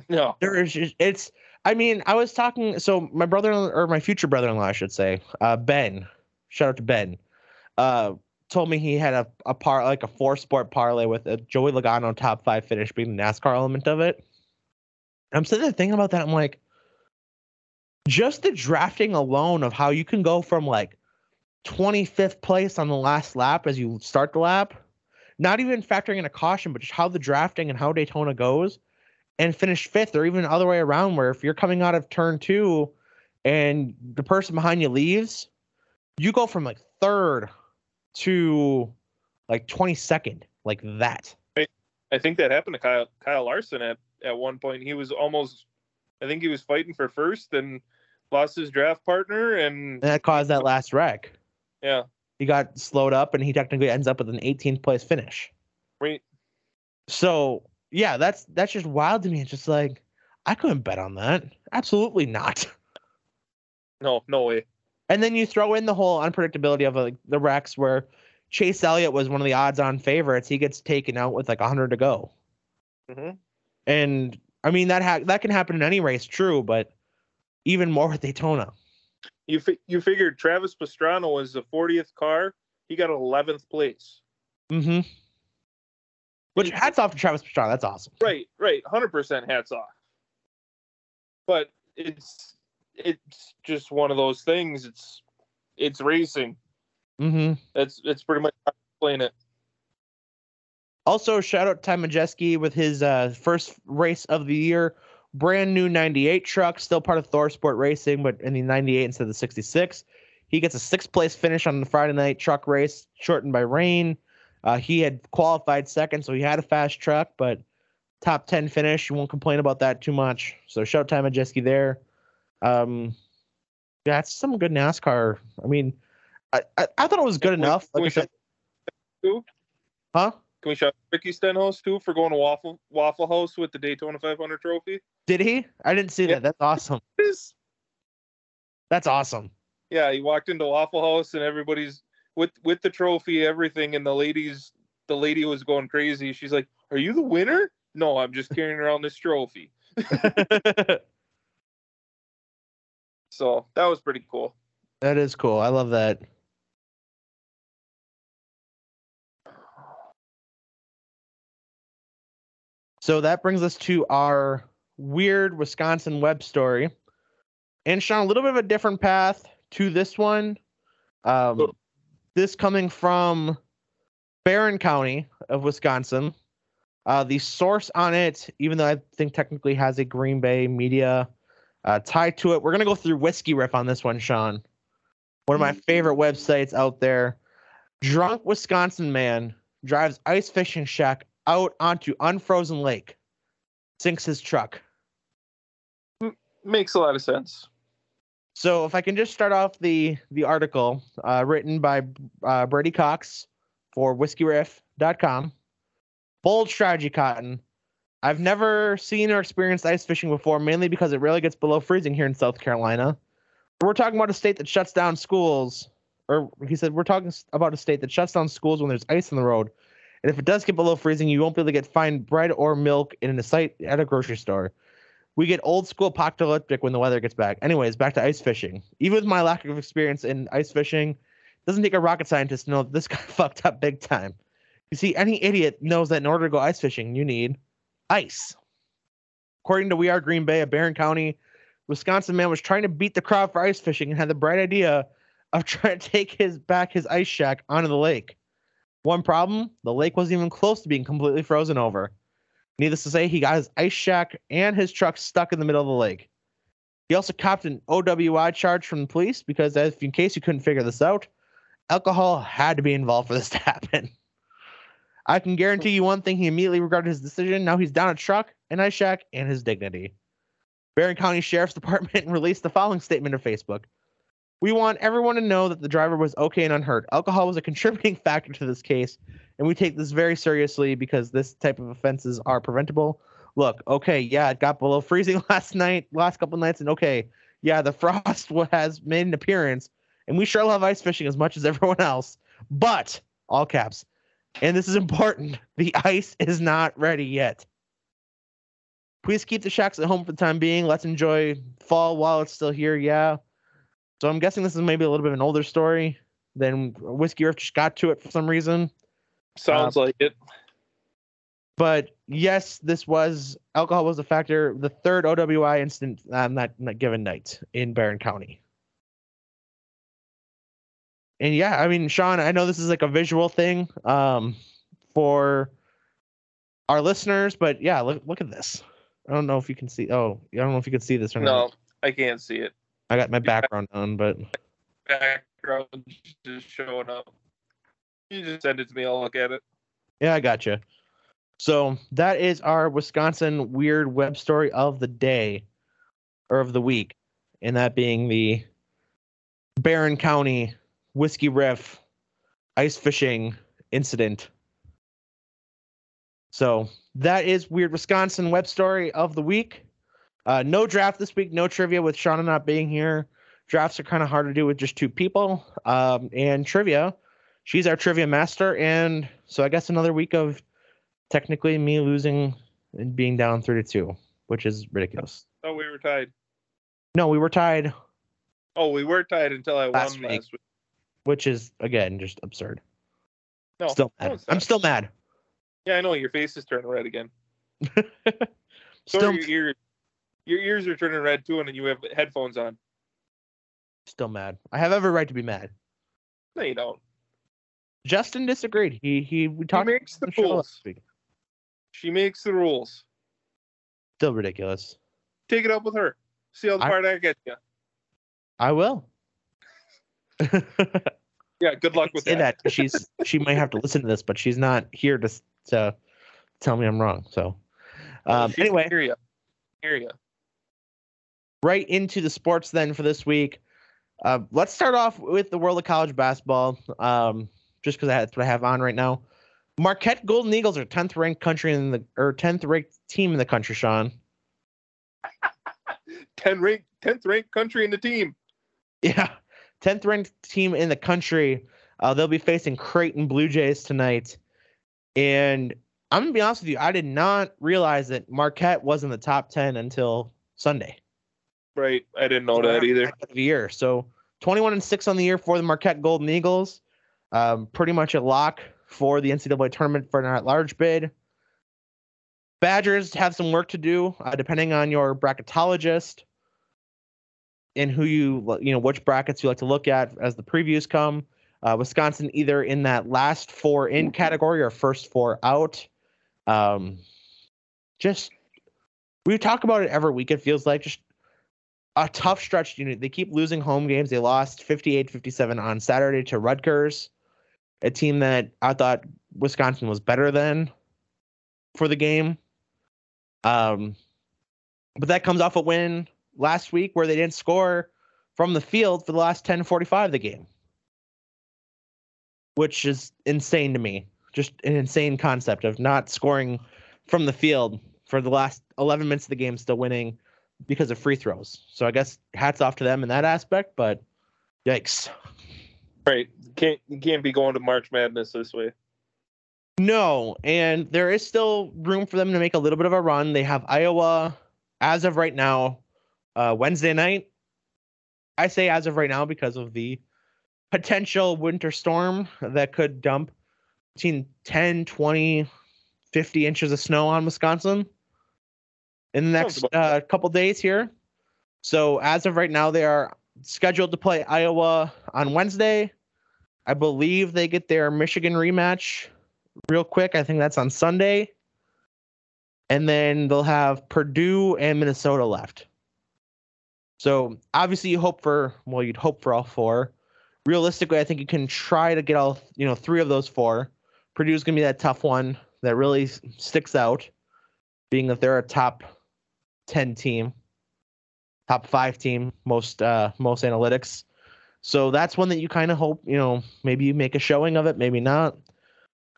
No, There is just it's. I mean, I was talking. So my brother or my future brother-in-law, I should say, uh, Ben. Shout out to Ben. Uh, told me he had a a par like a four sport parlay with a Joey Logano top five finish being the NASCAR element of it. I'm sitting there thinking about that. I'm like, just the drafting alone of how you can go from like 25th place on the last lap as you start the lap, not even factoring in a caution, but just how the drafting and how Daytona goes, and finish fifth or even the other way around, where if you're coming out of turn two and the person behind you leaves, you go from like third to like 22nd, like that. I think that happened to Kyle Kyle Larson at at one point. He was almost, I think he was fighting for first and lost his draft partner, and And that caused that last wreck. yeah, He got slowed up and he technically ends up with an 18th place finish. right. So yeah, that's that's just wild to me. It's just like I couldn't bet on that. Absolutely not. No, no way. And then you throw in the whole unpredictability of like the wrecks where Chase Elliott was one of the odds-on favorites. He gets taken out with like 100 to go. Mhm. And I mean that ha- that can happen in any race, true, but even more with Daytona. You fi- you figured Travis Pastrana was the 40th car. He got 11th place. Mm-hmm. Which hats off to Travis Pastrana. That's awesome. Right, right. 100% hats off. But it's it's just one of those things. It's it's racing. Mm-hmm. That's it's pretty much how to explain it. Also, shout out Ty Majeski with his uh, first race of the year. Brand new 98 truck, still part of ThorSport Racing, but in the 98 instead of the 66. He gets a sixth place finish on the Friday night truck race, shortened by rain. Uh, he had qualified second, so he had a fast truck, but top 10 finish. You won't complain about that too much. So shout out Ty Majeski there. Um, it's some good NASCAR. I mean, I, I, I thought it was good Can we- enough. can Like I we said, Who? huh? Can we shout Ricky Stenhouse too for going to Waffle Waffle House with the Daytona 500 trophy? Did he? I didn't see Yeah. that. That's awesome. That's awesome. yeah, he walked into Waffle House and everybody's with with the trophy, everything, and the ladies, the lady was going crazy. She's like, "Are you the winner?" No, I'm just carrying around this trophy. So that was pretty cool. that is cool. I love that. So that brings us to our weird Wisconsin web story. And Sean, a little bit of a different path to this one. Um, Cool. This coming from Barron County of Wisconsin. Uh, the source on it, even though I think technically has a Green Bay media uh, tied to it, we're gonna go through Whiskey Riff on this one, Sean. One of my favorite websites out there. Drunk Wisconsin man drives ice fishing shack out onto unfrozen lake, sinks his truck. Makes a lot of sense. So if I can just start off the the article uh, written by uh, Brady Cox for whiskeyriff.com. Bold strategy, Cotton. I've never seen or experienced ice fishing before, mainly because it rarely gets below freezing here in South Carolina. We're talking about a state that shuts down schools, or he said we're talking about a state that shuts down schools when there's ice on the road. And if it does get below freezing, you won't be able to get fine bread or milk in a site at a grocery store. We get old school apocalyptic when the weather gets back. Anyways, back to ice fishing. Even with my lack of experience in ice fishing, doesn't take a rocket scientist to know this guy fucked up big time. You see, any idiot knows that in order to go ice fishing, you need ice. According to We Are Green Bay, a Barron County, Wisconsin man was trying to beat the crowd for ice fishing and had the bright idea of trying to take his back his ice shack onto the lake. One problem, the lake wasn't even close to being completely frozen over. Needless to say, he got his ice shack and his truck stuck in the middle of the lake. He also copped an OWI charge from the police because, in case you couldn't figure this out, alcohol had to be involved for this to happen. I can guarantee you one thing: he immediately regretted his decision. Now he's down a truck, an ice shack, and his dignity. Barron County Sheriff's Department released the following statement to Facebook. We want everyone to know that the driver was okay and unhurt. Alcohol was a contributing factor to this case, and we take this very seriously because this type of offenses are preventable. Look, okay, yeah, it got below freezing last night, last couple nights, and okay, yeah, the frost has made an appearance, and we sure love ice fishing as much as everyone else. But all caps, and this is important: the ice is not ready yet. Please keep the shacks at home for the time being. Let's enjoy fall while it's still here. Yeah. So I'm guessing this is maybe a little bit of an older story than Whiskey Riff just got to it for some reason. Sounds like it. But yes, this was alcohol was a factor. The third OWI incident on that, that given night in Barron County. And yeah, I mean, Sean, I know this is like a visual thing um, for our listeners, but yeah, look look at this. I don't know if you can see. Oh, I don't know if you can see this or No, not. No, I can't see it. I got my background on, but Background just showing up. You just send it to me. I'll look at it. Yeah, I gotcha. So that is our Wisconsin weird web story of the day or of the week, and that being the Barron County Whiskey Riff ice fishing incident. So that is weird Wisconsin web story of the week. Uh, no draft this week, no trivia with Shauna not being here. Drafts are kind of hard to do with just two people. Um, and trivia, she's our trivia master, and so I guess another week of technically me losing and being down three to two, which is ridiculous. Oh, we were tied. No, we were tied, Oh, we were tied until I Last won week. last week. which is again just absurd. No, Still mad. it's I'm still mad. Yeah, I know your face is turning red again. So still, your ears. Your ears are turning red too, and then you have headphones on. still mad. I have every right to be mad. No, you don't. Justin disagreed. He he we He makes the the rules. She makes the rules. Still ridiculous. Take it up with her. See how I- far I get you. I will. Yeah, good luck with Say that. that she's she might have to listen to this, but she's not here to to tell me I'm wrong. So um, she can anyway, hear ya. Hear ya. right into the sports then for this week. Uh, let's start off with the world of college basketball, um, just because that's what I have on right now. Marquette Golden Eagles are 10th ranked country in the or 10th ranked team in the country, Sean. 10 rank, 10th ranked country in the team. Yeah, 10th ranked team in the country. Uh, they'll be facing Creighton Blue Jays tonight, and I'm gonna be honest with you, I did not realize that Marquette was in the top 10 until Sunday. Right. I didn't know that either. Of the year. So 21 and 6 on the year for the Marquette Golden Eagles. Um, pretty much a lock for the NCAA tournament for an at-large bid. Badgers have some work to do, uh, depending on your bracketologist and who you you know which brackets you like to look at as the previews come. Uh, Wisconsin either in that last four in category or first four out. Um, just we talk about it every week. It feels like just a tough stretch unit. They keep losing home games. They lost 58-57 on Saturday to Rutgers, a team that I thought Wisconsin was better than for the game. Um, but that comes off a win last week where they didn't score from the field for the last 10-45 of the game, which is insane to me. Just an insane concept of not scoring from the field for the last 11 minutes of the game, still winning because of free throws. So I guess hats off to them in that aspect, but yikes. Right. Can't you can't be going to March Madness this way. No, and there is still room for them to make a little bit of a run. They have Iowa as of right now, uh, Wednesday night. I say as of right now because of the potential winter storm that could dump between 10, 20, 50 inches of snow on Wisconsin in the next uh, couple days here. So as of right now, they are scheduled to play Iowa on Wednesday. I believe they get their Michigan rematch real quick. I think that's on Sunday. And then they'll have Purdue and Minnesota left. So obviously you hope for well, you'd hope for all four. Realistically, I think you can try to get all you know, three of those four. Purdue's gonna be that tough one that really sticks out, being that they're a top ten team, top five team, most uh most analytics So that's one that you kind of hope, you know, maybe you make a showing of it, maybe not.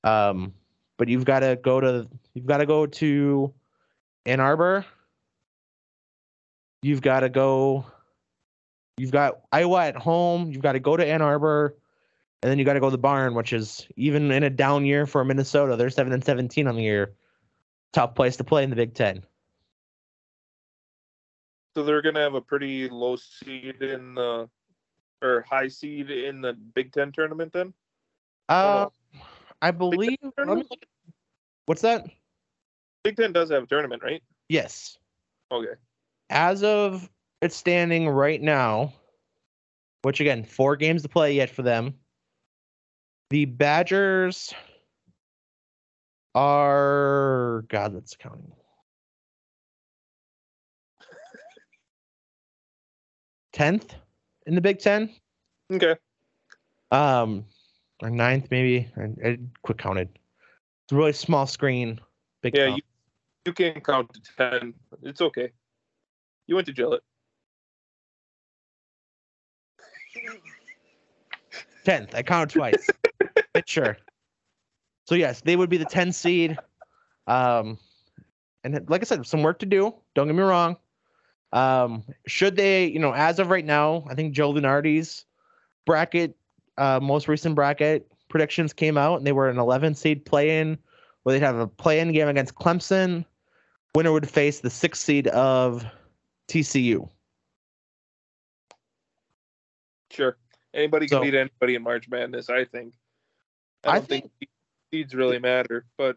Um, but you've got to go to you've got to go to Ann Arbor. You've got to go. You've got Iowa at home. You've got to go to Ann Arbor, and then you got to go to the barn, which is even in a down year for Minnesota. They're seven and seventeen on the year. Tough place to play in the Big Ten. So they're gonna have a pretty low seed in the or high seed in the Big Ten tournament then? Uh, I believe. let me tournament? look at- what's that? Big Ten does have a tournament, right? Yes. Okay. As of its standing right now, which again, four games to play yet for them. The Badgers are God, that's counting. Tenth in the Big Ten. Okay. Um, or ninth maybe. I, I quick counted. It's a really small screen. Big Yeah, you, you can count to ten. It's okay. You went to Gillett. tenth. I counted twice. Sure. So yes, they would be the 10 seed. Um, and like I said, some work to do. Don't get me wrong. Um, should they, you know, as of right now, I think Joe Lunardi's bracket, uh, most recent bracket predictions came out, and they were an 11 seed play-in, where they'd have a play-in game against Clemson. Winner would face the sixth seed of TCU. Sure. Anybody can So- beat anybody in March Madness, I think. I I don't think, seeds really matter, but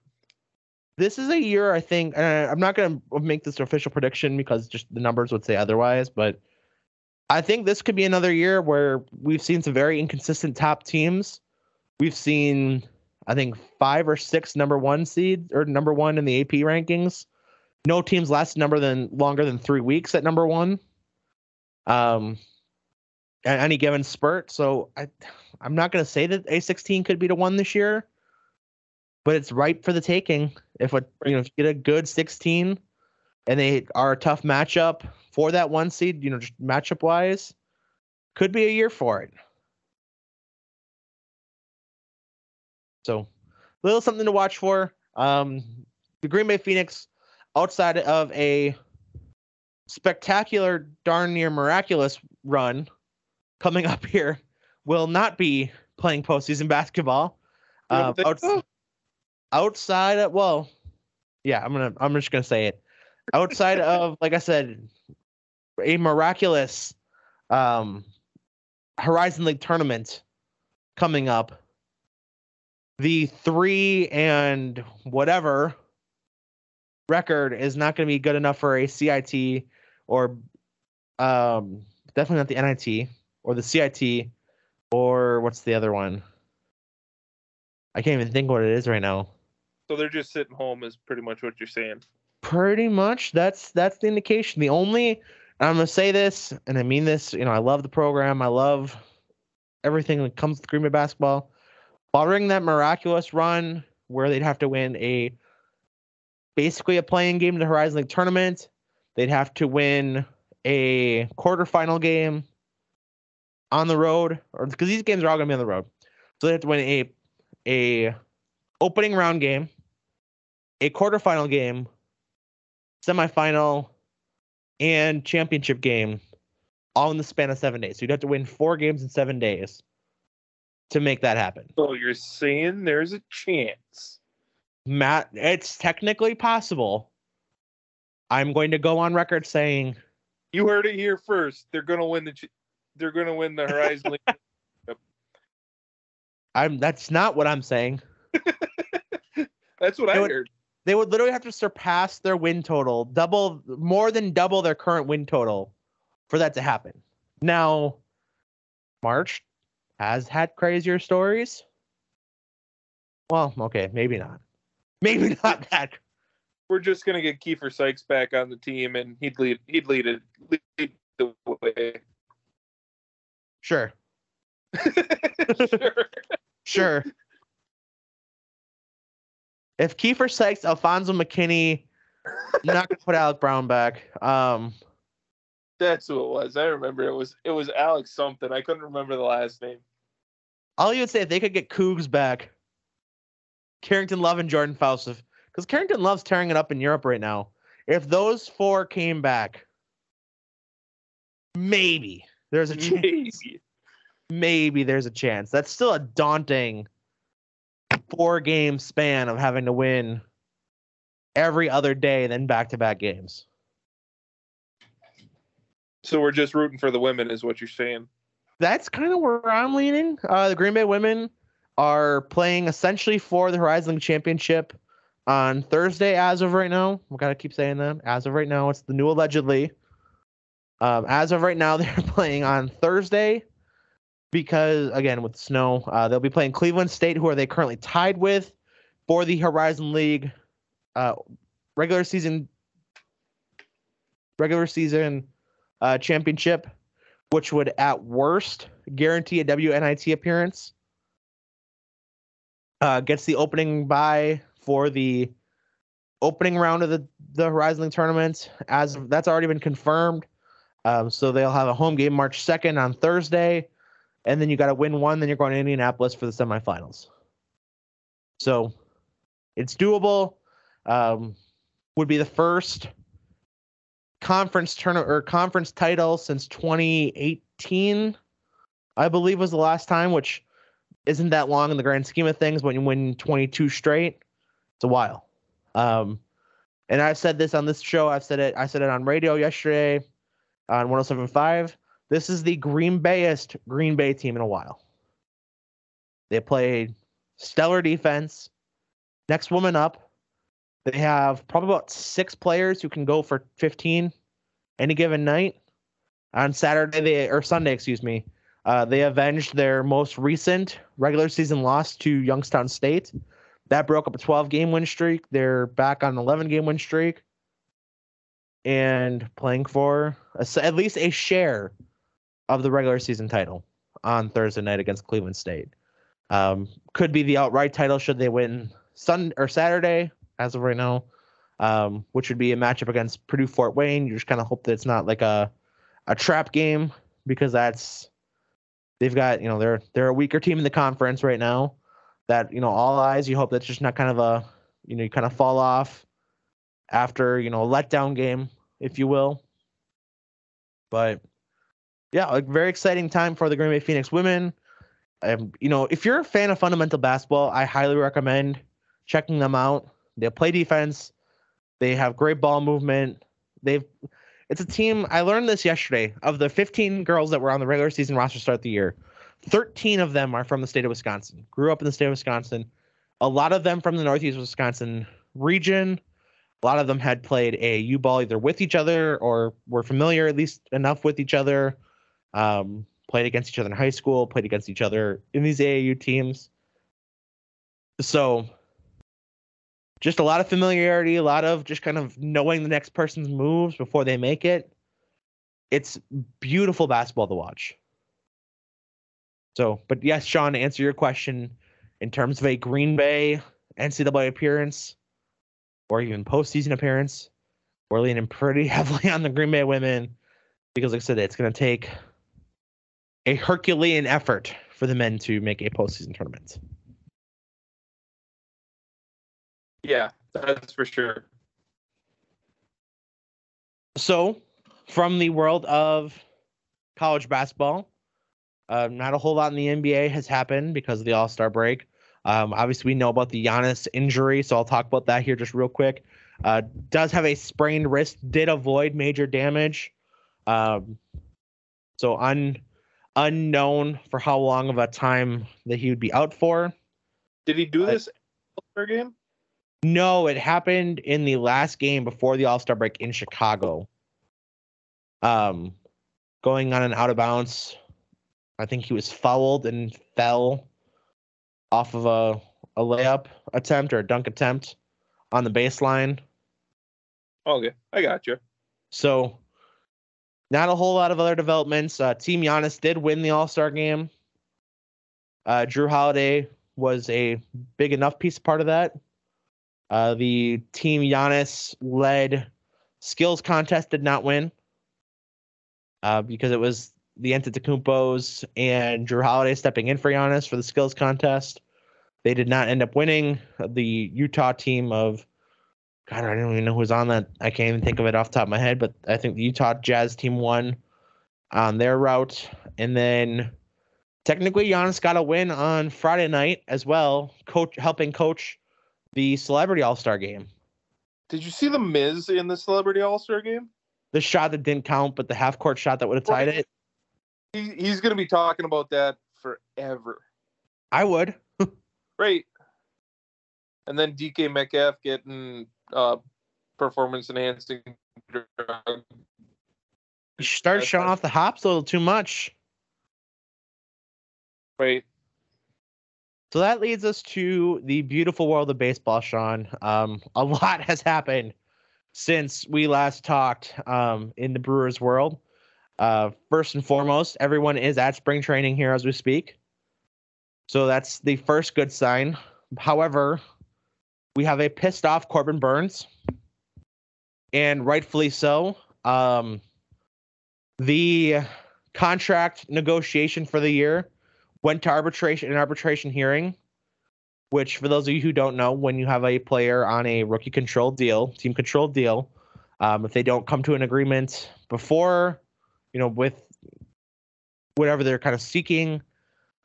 this is a year I think I'm not going to make this official prediction because just the numbers would say otherwise, but I think this could be another year where we've seen some very inconsistent top teams. We've seen I think 5 or 6 number 1 seeds or number 1 in the AP rankings. No teams last number than longer than 3 weeks at number 1. Um at any given spurt, so I I'm not going to say that A16 could be the one this year but it's ripe for the taking. If a you know if you get a good 16 and they are a tough matchup for that one seed, you know, just matchup wise, could be a year for it. So, a little something to watch for. Um, the Green Bay Phoenix, outside of a spectacular, darn near miraculous run coming up here, will not be playing postseason basketball. Um, so? Outside of well yeah i'm gonna i'm just gonna say it. Outside of like i said a miraculous um horizon league tournament coming up the three and whatever record is not going to be good enough for a cit or um definitely not the nit or the cit or what's the other one? I can't even think what it is right now so they're just sitting home is pretty much what you're saying. Pretty much. That's that's the indication. The only I'm gonna say this, and I mean this. You know, I love the program. I love everything that comes with Green Bay basketball. Barring that miraculous run where they'd have to win a basically a playing game in the Horizon League tournament, they'd have to win a quarterfinal game on the road, or because these games are all gonna be on the road, so they have to win a a opening round game, a quarterfinal game, semifinal, and championship game all in the span of seven days. So you'd have to win four games in seven days to make that happen. So you're saying there's a chance. Matt, it's technically possible. I'm going to go on record saying You heard it here first. They're gonna win the. They're gonna win the Horizon League. I'm that's not what I'm saying. That's what I They would- heard. They would literally have to surpass their win total, double more than double their current win total for that to happen. Now, March has had crazier stories. Well, okay, maybe not. Maybe not that. We're just gonna get Kiefer Sykes back on the team, and he'd lead. He'd lead it. Lead the way. Sure. sure. Sure. If Kiefer Sykes, Alfonso McKinney, I'm not gonna put Alec Brown back. Um, That's who it was. I remember it was it was Alex something. I couldn't remember the last name. I'll even say if they could get Cougs back, Carrington Love and Jordan Faust, because Carrington Love's tearing it up in Europe right now. If those four came back, maybe there's a chance. Maybe. Maybe there's a chance. That's still a daunting four game span of having to win every other day, then back to back games. So we're just rooting for the women, is what you're saying. That's kind of where I'm leaning. Uh, the Green Bay women are playing essentially for the Horizon League Championship on Thursday, as of right now. We gotta keep saying that. As of right now, it's the new allegedly. Um, as of right now, they're playing on Thursday because, again, with snow, uh, they'll be playing Cleveland State, who are they currently tied with for the Horizon League uh, regular season regular season uh, championship, which would at worst guarantee a WNIT appearance. Uh, gets the opening bye for the opening round of the the Horizon League tournament. As that's already been confirmed. Um, so they'll have a home game March second on Thursday, and then you got to win one. Then you're going to Indianapolis for the semifinals. So it's doable. Um, would be the first conference tournament or conference title since 2018, I believe was the last time, which isn't that long in the grand scheme of things. When you win 22 straight, it's a while. Um, and I've said this on this show. I've said it. I said it on radio yesterday on 107.5. This is the Green Bayest Green Bay team in a while. They played stellar defense. Next woman up. They have probably about six players who can go for 15 any given night. On Saturday, they or Sunday, excuse me, uh, they avenged their most recent regular season loss to Youngstown State. That broke up a 12 game win streak. They're back on an 11 game win streak and playing for a, at least a share of the regular season title on Thursday night against Cleveland State. Um, could be the outright title should they win Sun or Saturday as of right now, um, which would be a matchup against Purdue Fort Wayne. You just kind of hope that it's not like a a trap game because that's they've got you know they're they're a weaker team in the conference right now. That you know all eyes. You hope that's just not kind of a you know you kind of fall off after you know a letdown game, if you will. But yeah, a very exciting time for the Green Bay Phoenix women. Um, you know, if you're a fan of fundamental basketball, I highly recommend checking them out. They play defense. They have great ball movement. They've it's a team. I learned this yesterday. Of the 15 girls that were on the regular season roster start the year, 13 of them are from the state of Wisconsin. Grew up in the state of Wisconsin. A lot of them from the Northeast Wisconsin region. A lot of them had played AAU ball either with each other or were familiar at least enough with each other. Um, played against each other in high school. Played against each other in these AAU teams. So just a lot of familiarity, a lot of just kind of knowing the next person's moves before they make it. It's beautiful basketball to watch. So, but yes, Sean, to answer your question, in terms of a Green Bay NCAA appearance or even postseason appearance, we're leaning pretty heavily on the Green Bay women because, like I said, it's going to take a Herculean effort for the men to make a postseason tournament. Yeah, that's for sure. So, from the world of college basketball, uh, not a whole lot in the NBA has happened because of the All Star break. Um, obviously, we know about the Giannis injury, so I'll talk about that here just real quick. Uh, does have a sprained wrist, did avoid major damage. Um, so un unknown for how long of a time that he would be out for. Did he do this All-Star game? No, it happened in the last game before the All Star break in Chicago. Um, going on an out of bounds. I think he was fouled and fell off of a, a layup attempt or a dunk attempt on the baseline. Okay, I got you. So, not a whole lot of other developments. Uh, Team Giannis did win the All Star game. Uh, Jrue Holiday was a big enough piece part of that. Uh, the Team Giannis led skills contest did not win. uh, because it was the Antetokounmpos and Jrue Holiday stepping in for Giannis for the skills contest. They did not end up winning. The Utah team of God, I don't even know who's on that. I can't even think of it off the top of my head, but I think the Utah Jazz team won on their route. And then technically Giannis got a win on Friday night as well, coach helping coach the celebrity all-star game. Did you see the Miz in the Celebrity All Star game? The shot that didn't count, but the half court shot that would have tied it. He, he's going to be talking about that forever. I would. Right. And then DK Metcalf getting uh, performance enhancing drug. You started showing off the hops a little too much. Right. So that leads us to the beautiful world of baseball, Sean. Um, a lot has happened since we last talked um, in the Brewers world. Uh, first and foremost, everyone is at spring training here as we speak. So that's the first good sign. However, we have a pissed off Corbin Burnes, and rightfully so. Um, the contract negotiation for the year went to arbitration an arbitration hearing which for those of you who don't know when you have a player on a rookie controlled deal team controlled deal um, if they don't come to an agreement before you know with whatever they're kind of seeking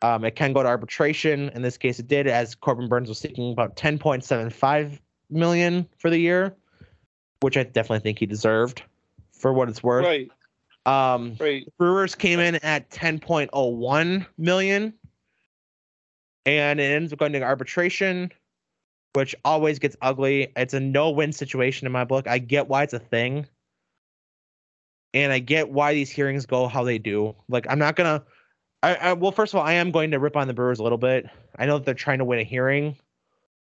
um, it can go to arbitration in this case it did as corbin Burnes was seeking about 10.75 million for the year which i definitely think he deserved for what it's worth Right. um, Right. Brewers came in at 10.01 million, and it ends up going to arbitration, which always gets ugly. It's a no-win situation in my book. I get why it's a thing, and I get why these hearings go how they do. Like, I'm not gonna. I, I well, first of all, I am going to rip on the Brewers a little bit. I know that they're trying to win a hearing,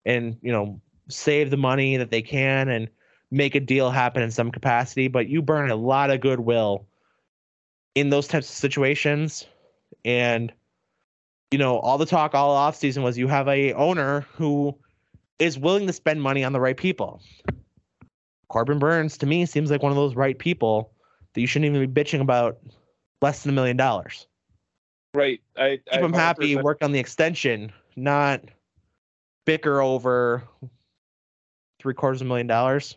and you know, save the money that they can and make a deal happen in some capacity. But you burn a lot of goodwill in those types of situations and you know all the talk all off season was you have a owner who is willing to spend money on the right people corbin burnes to me seems like one of those right people that you shouldn't even be bitching about less than a million dollars Right. I keep him happy work on the extension not bicker over three quarters of a million dollars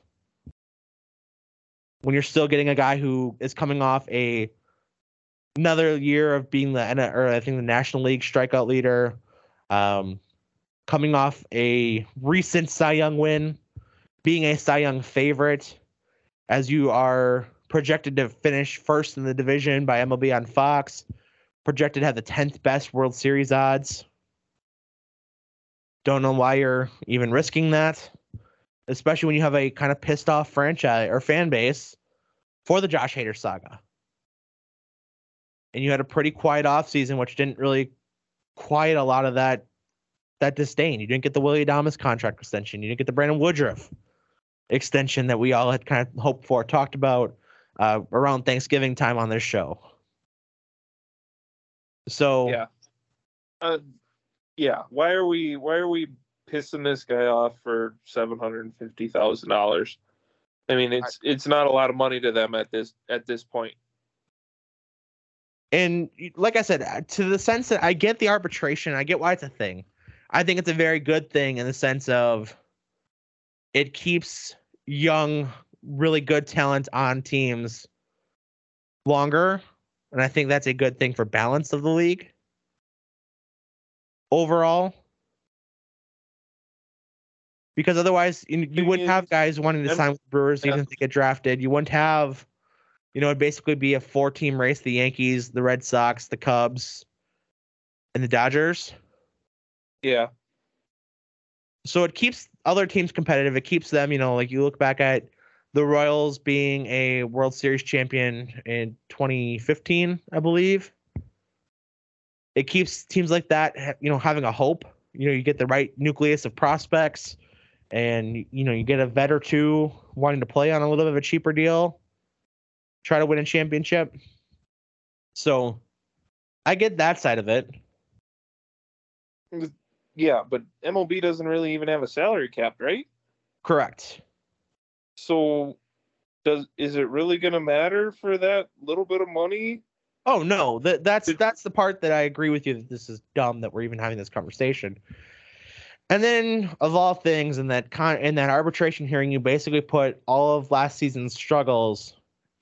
when you're still getting a guy who is coming off a another year of being the or I think the National League strikeout leader, um, coming off a recent Cy Young win, being a Cy Young favorite, as you are projected to finish first in the division by MLB on Fox, projected to have the tenth best World Series odds. Don't know why you're even risking that, especially when you have a kind of pissed off franchise or fan base for the Josh Hader saga and you had a pretty quiet offseason, which didn't really quiet a lot of that that disdain. You didn't get the Willy Adames contract extension. You didn't get the Brandon Woodruff extension that we all had kind of hoped for, talked about uh, around Thanksgiving time on this show. So Yeah. Uh, yeah. Why are we why are we pissing this guy off for seven hundred and fifty thousand dollars? I mean it's it's not a lot of money to them at this at this point. and like I said, uh, to the sense that I get the arbitration, I get why it's a thing. I think it's a very good thing in the sense of it keeps young, really good talent on teams longer, and I think that's a good thing for balance of the league overall. Because otherwise, you, you wouldn't have guys wanting to sign with the Brewers even if they get drafted. You wouldn't have, you know, it'd basically be a four-team race: the Yankees, the Red Sox, the Cubs, and the Dodgers. Yeah. so it keeps other teams competitive. It keeps them, you know, like you look back at the Royals being a World Series champion in 2015, I believe. It keeps teams like that, you know, having a hope. You know, you get the right nucleus of prospects, and you know, you get a vet or two wanting to play on a little bit of a cheaper deal, try to win a championship. So, I get that side of it. Yeah, but MLB doesn't really even have a salary cap, right? Correct. So does is it really going to matter for that little bit of money? Oh no, that that's that's the part that I agree with you that this is dumb that we're even having this conversation. And then, of all things, in that con in that arbitration hearing, you basically put all of last season's struggles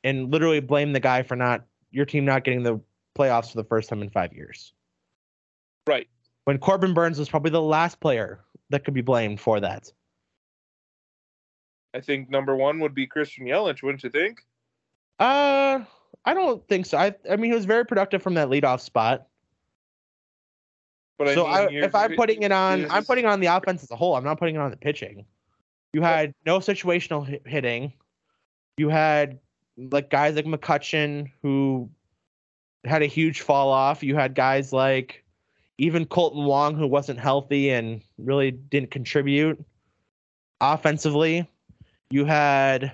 and literally blame the guy for not your team not getting the playoffs for the first time in five years. Right. When Corbin Burnes was probably the last player that could be blamed for that. I think number one would be Christian Yelich, wouldn't you think? Uh, I don't think so. I I mean, he was very productive from that leadoff spot. But so I I, if I'm putting it on, I'm putting on the offense as a whole. I'm not putting it on the pitching. You had no situational hit- hitting. You had like guys like McCutchen who had a huge fall off. You had guys like even Kolten Wong who wasn't healthy and really didn't contribute offensively. You had,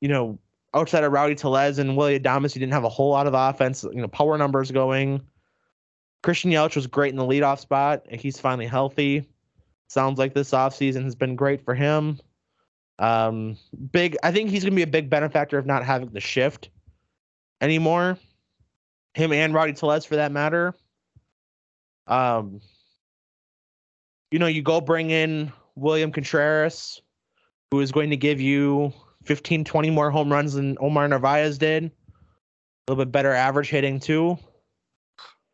you know, outside of Rowdy Tellez and Willy Adames, you didn't have a whole lot of offense, you know, power numbers going. Christian Yelich was great in the leadoff spot, and he's finally healthy. Sounds like this offseason has been great for him. Um, big, I think he's going to be a big benefactor of not having the shift anymore. Him and Rowdy Tellez, for that matter. Um, you know, you go bring in William Contreras, who is going to give you 15, 20 more home runs than Omar Narvaez did. A little bit better average hitting, too.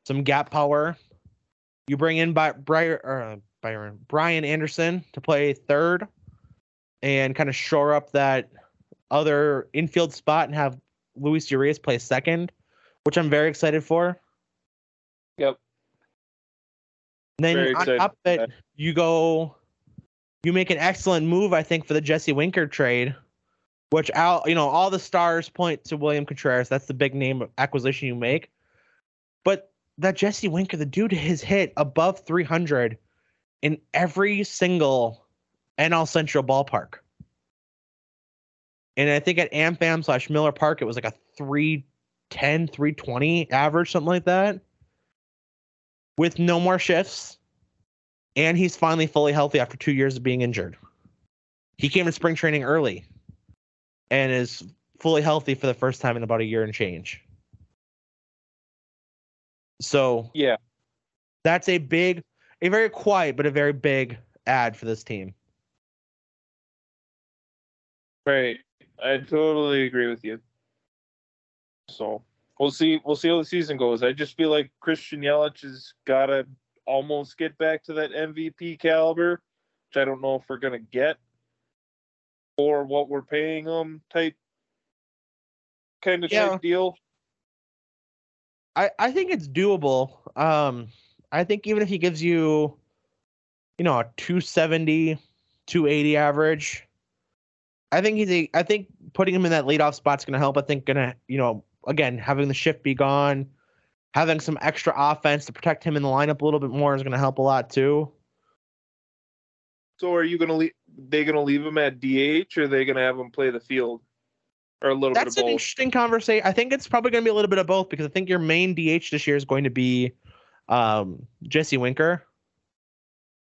Some gap power. You bring in By- Brian, uh, Byron, Brian Anderson to play third and kind of shore up that other infield spot and have Luis Urias play second, which I'm very excited for. Yep. And then Very on top of it, you go, you make an excellent move, I think, for the Jesse Winker trade, which out, you know, all the stars point to William Contreras. That's the big name acquisition you make. But that Jesse Winker, the dude has hit above 300 in every single NL Central ballpark. And I think at AmFam slash Miller Park, it was like a 310, 320 average, something like that with no more shifts, and he's finally fully healthy after two years of being injured. He came to spring training early and is fully healthy for the first time in about a year and change. So Yeah. that's a big, a very quiet, but a very big ad for this team. Right. I totally agree with you. So we'll see. We'll see how the season goes. I just feel like Christian Yelich has got to almost get back to that MVP caliber, which I don't know if we're gonna get, or what we're paying him type kind of Yeah. type deal. I, I think it's doable. Um, I think even if he gives you, you know, a 270, 280 average, I think he's a, I think putting him in that leadoff spot's going to help. I think gonna, you know, again, having the shift be gone, having some extra offense to protect him in the lineup a little bit more is going to help a lot too. So are you gonna leave? They gonna leave him at DH, or are they gonna have him play the field, or a little That's bit an of both? interesting conversation. I think it's probably going to be a little bit of both because I think your main DH this year is going to be um, Jesse Winker.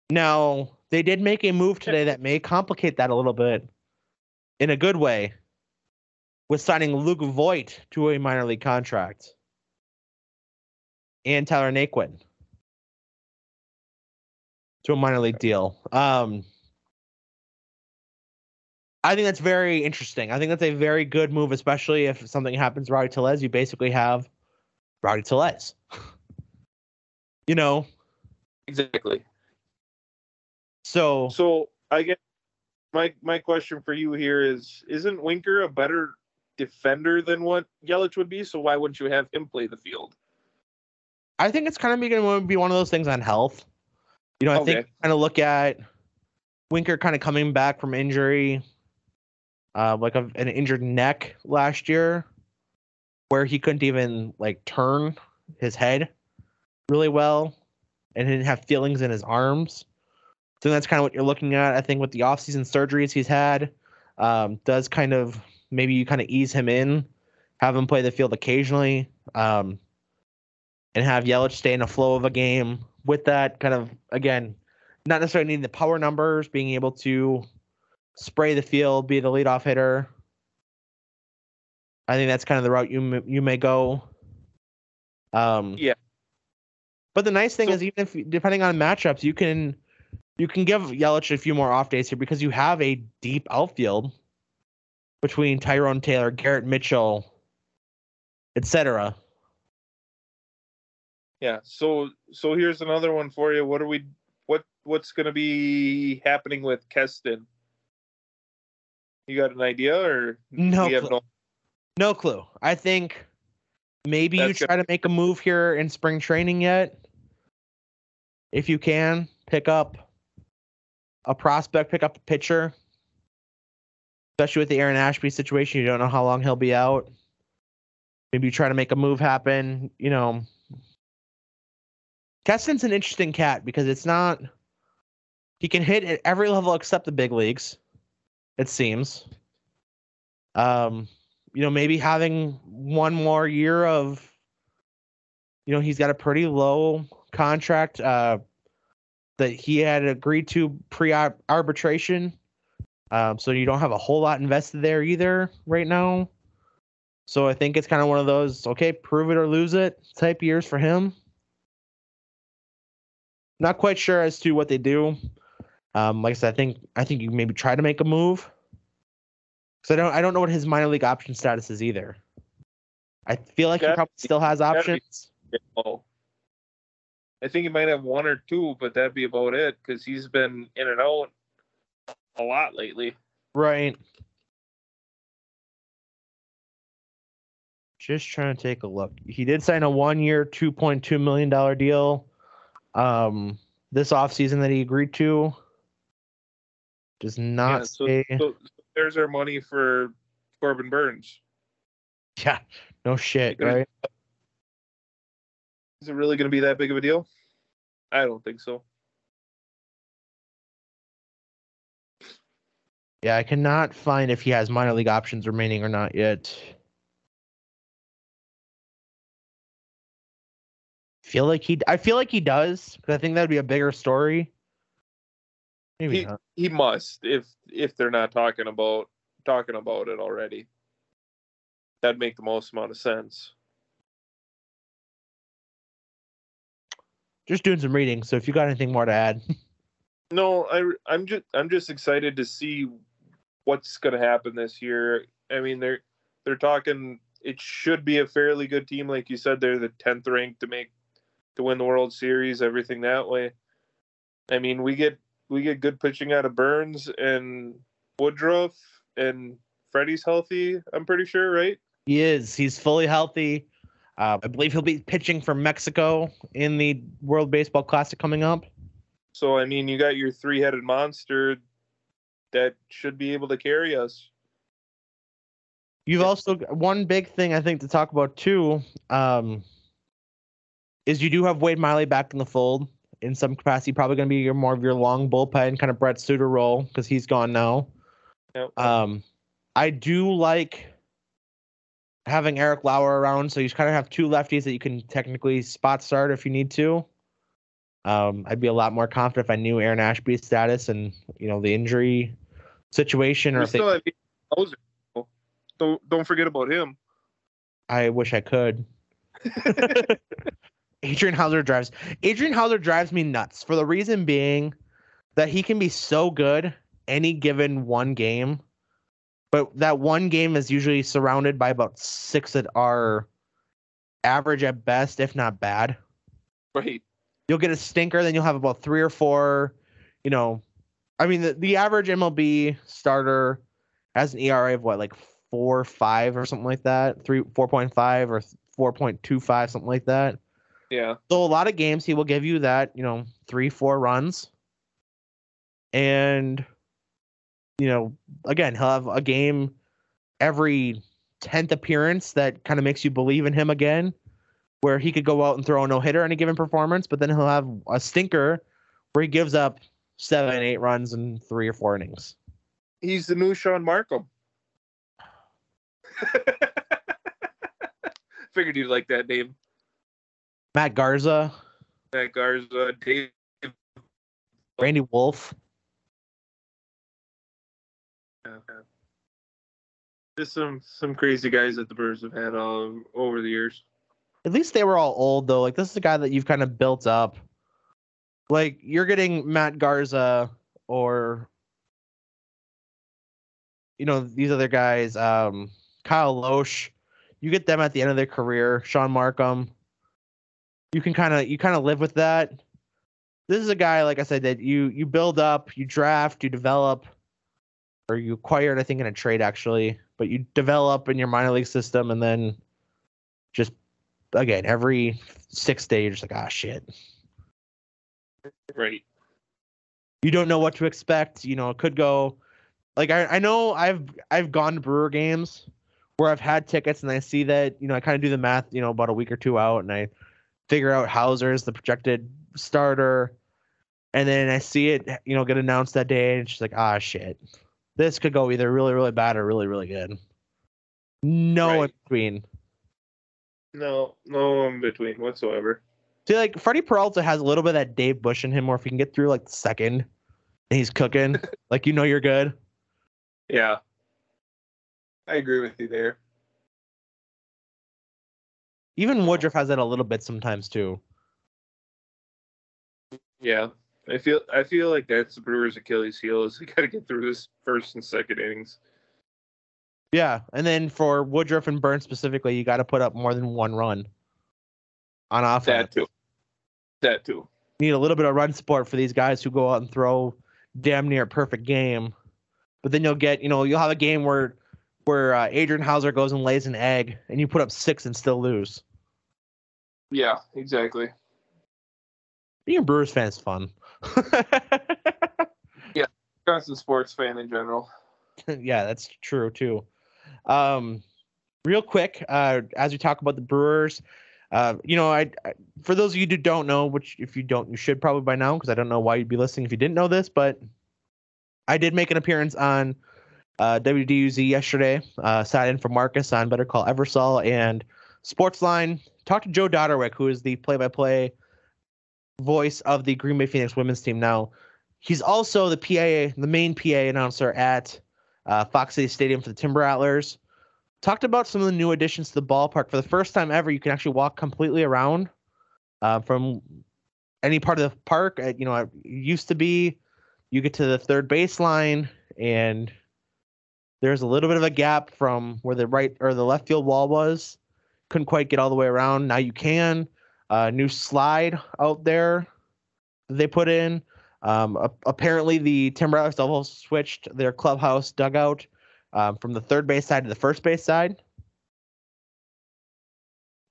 Now, they did make a move today that may complicate that a little bit in a good way with signing Luke Voit to a minor league contract and Tyler Naquin to a minor league deal. Um, I think that's very interesting. I think that's a very good move, especially if something happens to Rowdy Tellez. You basically have Rowdy Tellez. you know, Exactly. so So I get my my question for you here is: Isn't Winker a better defender than what Yelich would be? So why wouldn't you have him play the field? I think it's kind of going to be one of those things on health. You know, I think kind of look at Winker kind of coming back from injury, uh, like a, an injured neck last year, where he couldn't even like turn his head really well, and didn't have feelings in his arms. So that's kind of what you're looking at. I think with the offseason surgeries he's had, um, does kind of maybe you kind of ease him in, have him play the field occasionally. Um, and have Yelich stay in the flow of a game with that kind of again, not necessarily needing the power numbers, being able to spray the field, be the leadoff hitter, I think that's kind of the route you you may go. Um, Yeah. But the nice thing So- is, even if depending on matchups, you can you can give Yelich a few more off days here because you have a deep outfield between Tyrone Taylor, Garrett Mitchell, etc. Yeah. So so here's another one for you. What are we what what's gonna be happening with Keston? You got an idea or No clue. no No clue. I think maybe you That's good. try to make a move here in spring training yet. If you can, pick up a prospect, pick up a pitcher. Especially with the Aaron Ashby situation, you don't know how long he'll be out. Maybe you try to make a move happen. You know, Keston's an interesting cat because it's not. He can hit at every level except the big leagues. It seems. Um, you know, maybe having one more year of, you know, he's got a pretty low contract uh, that he had agreed to pre arbitration. Um, so you don't have a whole lot invested there either right now. So I think it's kind of one of those, okay, prove it or lose it type years for him. Not quite sure as to what they do. Um, like I said, I think I think you maybe try to make a move. So I don't I don't know what his minor league option status is either. I feel like he probably be- still has options. Oh. I think he might have one or two, but that'd be about it because he's been in and out a lot lately. Right. Just trying to take a look. He did sign a one year, $2.2 million deal um, this offseason that he agreed to. Does not Yeah, so, say. so, there's our money for Corbin Burnes. Yeah, no shit, Because- right? Is it really going to be that big of a deal? I don't think so. Yeah, I cannot find if he has minor league options remaining or not yet. Feel like he, I feel like he does, because I think that'd be a bigger story. Maybe He- not. He must if if they're not talking about talking about it already. That'd make the most amount of sense. Just doing some reading. So if you got anything more to add, No, I I'm just I'm just excited to see what's going to happen this year. I mean, they're they're talking. It should be a fairly good team, like you said. They're the tenth ranked to make to win the World Series. Everything that way. I mean, we get we get good pitching out of Burnes and Woodruff and Freddie's healthy. I'm pretty sure, right? he is. He's fully healthy. Uh, I believe he'll be pitching for Mexico in the World Baseball Classic coming up. So I mean, you got your three headed monster that should be able to carry us. You've also one big thing I think to talk about too um, is you do have Wade Miley back in the fold in some capacity. Probably going to be your more of your long bullpen kind of Brent Suter role because he's gone now. Yep. Um, I do like having Eric Lauer around, so you kind of have two lefties that you can technically spot start if you need to. Um, I'd be a lot more confident if I knew Aaron Ashby's status and you know the injury situation, or We if they, have Don't don't forget about him. I wish I could. Adrian Houser drives Adrian Houser drives me nuts for the reason being that he can be so good any given one game, but that one game is usually surrounded by about six that are average at best, if not bad. Right. You'll get a stinker, then you'll have about three or four, you know. I mean, the, the average MLB starter has an ERA of what, like four, five, or something like that, three, four point five, or four point two five, something like that. Yeah. So a lot of games he will give you that, you know, three, four runs. And you know, again, he'll have a game every 10th appearance that kind of makes you believe in him again, where he could go out and throw a no-hitter any given performance, but then he'll have a stinker where he gives up seven, eight runs in three or four innings. He's the new Shaun Marcum. Figured you'd like that name. Matt Garza, Matt Garza, Dave. Randy Wolf. Yeah. Just some some crazy guys that the Brewers have had all over the years. At least they were all old though. Like this is a guy that you've kind of built up. Like you're getting Matt Garza or you know these other guys, um, Kyle Lohse. You get them at the end of their career. Shaun Marcum. You can kind of you kind of live with that. This is a guy, like I said, that you you build up, you draft, you develop, or you acquired, I think, in a trade actually, but you develop in your minor league system, and then just again every six days, you're just like, ah, shit. Right. You don't know what to expect. You know, it could go like I, I know I've I've gone to Brewer games where I've had tickets and I see that, you know, I kind of do the math, you know, about a week or two out and I figure out Houser is the projected starter. And then I see it, you know, get announced that day and it's just like, ah shit. This could go either really, really bad or really, really good. No Right. in between. No, no in between whatsoever. See, like Freddie Peralta has a little bit of that Dave Bush in him, where if he can get through like the second and he's cooking, like you know you're good. Yeah. I agree with you there. Even Woodruff has that a little bit sometimes too. Yeah. I feel I feel like that's the Brewers' Achilles heel is they gotta get through this first and second innings. Yeah, and then for Woodruff and Burnes specifically, you got to put up more than one run on offense. That too. That too. You need a little bit of run support for these guys who go out and throw damn near perfect game. But then you'll get, you know, you'll have a game where where uh, Adrian Houser goes and lays an egg, and you put up six and still lose. Yeah, exactly. Being a Brewers fan is fun. yeah, Constant sports fan in general. yeah, that's true too. Um, real quick, uh, as we talk about the Brewers, uh, you know, I, I for those of you who don't know, which if you don't, you should probably by now, because I don't know why you'd be listening if you didn't know this, but I did make an appearance on uh, WDUZ yesterday. Uh, sat in for Marcus on Better Call Eversol and Sportsline. Talked to Joe Dodderwick, who is the play-by-play voice of the Green Bay Phoenix women's team now. He's also the PA, the main PA announcer at uh, Fox City Stadium for the Timber Rattlers. Talked about some of the new additions to the ballpark. For the first time ever, you can actually walk completely around uh, from any part of the park. Uh, you know, it used to be you get to the third baseline and there's a little bit of a gap from where the right or the left field wall was. Couldn't quite get all the way around. Now you can. Uh, new slide out there they put in. Um, a- apparently, the Timber Rattlers also switched their clubhouse dugout um, from the third base side to the first base side.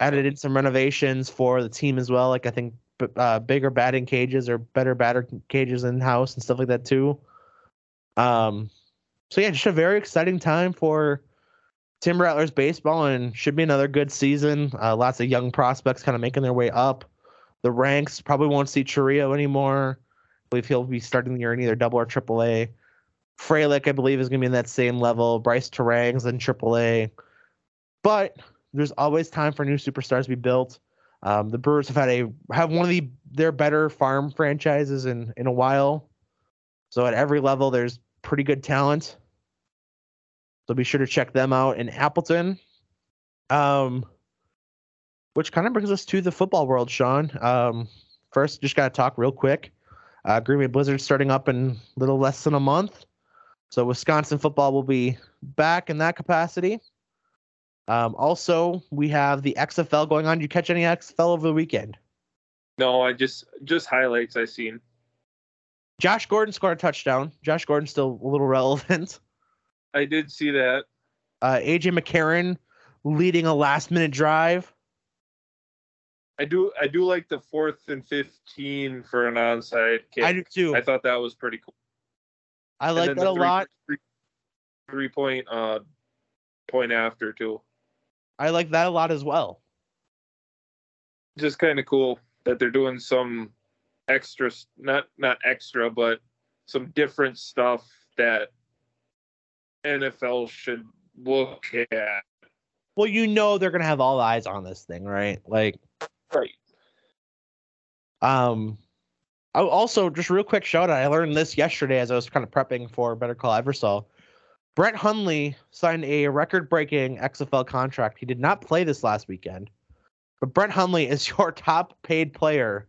Added in some renovations for the team as well, like I think uh, bigger batting cages or better batter cages in house and stuff like that too. Um, so yeah, just a very exciting time for Timber Rattlers baseball, and should be another good season. Uh, lots of young prospects kind of making their way up the ranks. Probably won't see Chourio anymore. I believe he'll be starting the year in either double or triple A. Frelick, I believe, is going to be in that same level. Brice Turang's in triple A. But there's always time for new superstars to be built. Um, the Brewers have had a have one of the their better farm franchises in in a while. So at every level, there's pretty good talent. So be sure to check them out in Appleton. Um, which kind of brings us to the football world, Sean. Um, first, just got to talk real quick. Uh, Green Bay Blizzard starting up in a little less than a month. So Wisconsin football will be back in that capacity. Um, also, we have the XFL going on. Did you catch any XFL over the weekend? No, I just just highlights I seen. Josh Gordon scored a touchdown. Josh Gordon's still a little relevant. I did see that. Uh, AJ McCarron leading a last minute drive. I do I do like the fourth and fifteen for an onside kick. I do too. I thought that was pretty cool. I like that the a three- lot. Three, three point uh point after too. I like that a lot as well. Just kind of cool that they're doing some extra not not extra but some different stuff that NFL should look at. Well, you know they're gonna have all eyes on this thing, right? Like, Right. um, I also just real quick shout out. I learned this yesterday as I was kind of prepping for Better Call Eversol. Brett Hundley signed a record breaking XFL contract. He did not play this last weekend, but Brett Hundley is your top paid player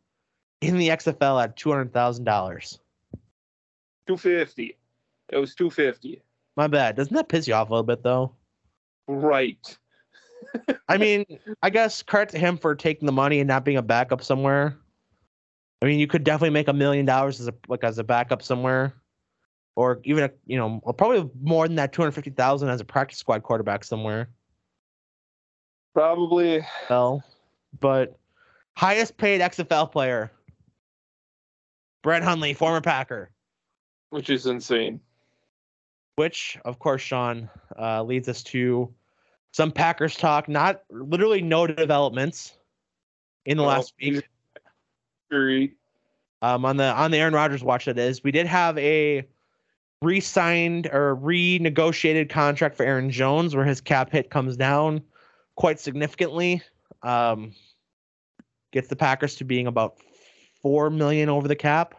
in the XFL at $200,000. 250. It was 250. My bad. Doesn't that piss you off a little bit, though? Right. I mean, I guess credit to him for taking the money and not being a backup somewhere. I mean, you could definitely make a million dollars as a like as a backup somewhere, or even a, you know probably more than that two hundred fifty thousand as a practice squad quarterback somewhere. Probably. Well, but highest paid XFL player, Brett Hundley, former Packer. Which is insane. Which, of course, Sean uh, leads us to some Packers talk. Not literally no developments in the Well, last week. Um, on the on the Aaron Rodgers watch that is. We did have a re-signed or renegotiated contract for Aaron Jones, where his cap hit comes down quite significantly. Um, gets the Packers to being about four million over the cap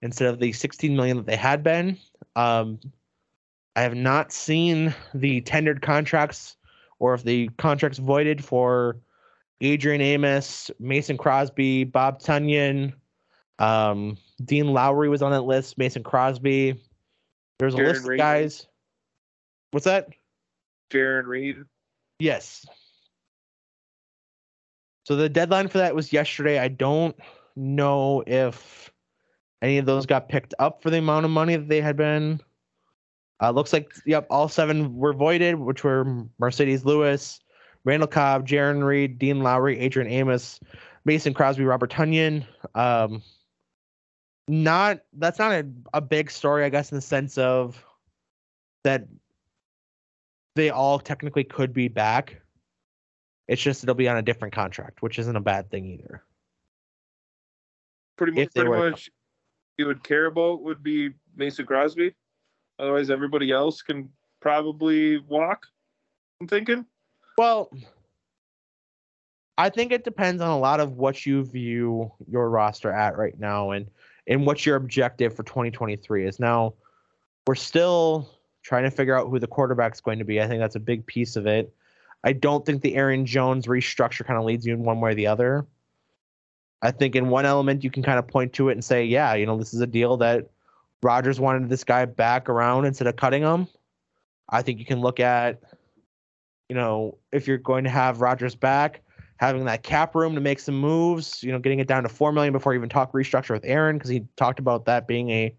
instead of the 16 million that they had been. Um, I have not seen the tendered contracts or if the contracts voided for Adrian Amos, Mason Crosby, Bob Tonyan, um, Dean Lowry was on that list, Mason Crosby. There's a list of guys. What's that? Jarran Reed. Yes. So the deadline for that was yesterday. I don't know if any of those got picked up for the amount of money that they had been. Uh, looks like yep, all seven were voided, which were Marcedes Lewis, Randall Cobb, Jarran Reed, Dean Lowry, Adrian Amos, Mason Crosby, Robert Tonyan. Um, not that's not a, a big story, I guess, in the sense of that they all technically could be back. It's just it'll be on a different contract, which isn't a bad thing either. Pretty much, pretty much you would care about would be Mason Crosby. Otherwise, everybody else can probably walk. I'm thinking. Well, I think it depends on a lot of what you view your roster at right now and and what your objective for 2023 is. Now, we're still trying to figure out who the quarterback's going to be. I think that's a big piece of it. I don't think the Aaron Jones restructure kind of leads you in one way or the other. I think in one element you can kind of point to it and say, yeah, you know, this is a deal that Rodgers wanted this guy back around instead of cutting him. I think you can look at, you know, if you're going to have Rodgers back, having that cap room to make some moves, you know, getting it down to four million before you even talk restructure with Aaron, because he talked about that being a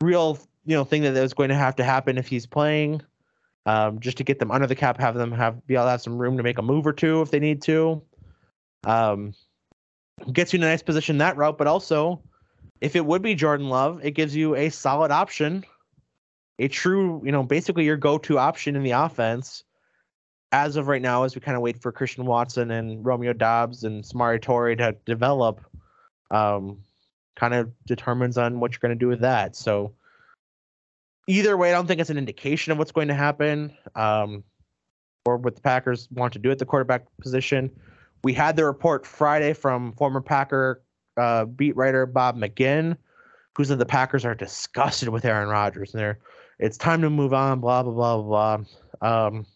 real, you know, thing that was going to have to happen if he's playing. Um, just to get them under the cap, have them have be able to have some room to make a move or two if they need to. Um, gets you in a nice position that route, but also if it would be Jordan Love, it gives you a solid option, a true, you know, basically your go-to option in the offense as of right now, as we kind of wait for Christian Watson and Romeo Doubs and Samori Toure to develop, um, kind of determines on what you're going to do with that. So either way, I don't think it's an indication of what's going to happen, um, or what the Packers want to do at the quarterback position. We had the report Friday from former Packer uh, beat writer Bob McGinn, who said the Packers are disgusted with Aaron Rodgers and they're it's time to move on. Blah blah blah blah. Um,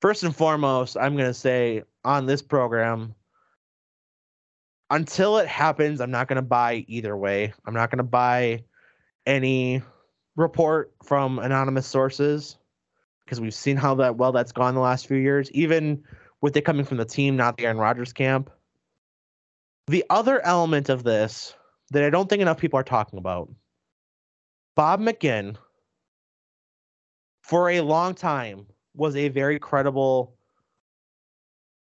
first and foremost, I'm gonna say on this program, until it happens, I'm not gonna buy either way. I'm not gonna buy any report from anonymous sources because we've seen how that well that's gone the last few years, even with it coming from the team, not the Aaron Rodgers camp. The other element of this that I don't think enough people are talking about Bob McGinn, for a long time, was a very credible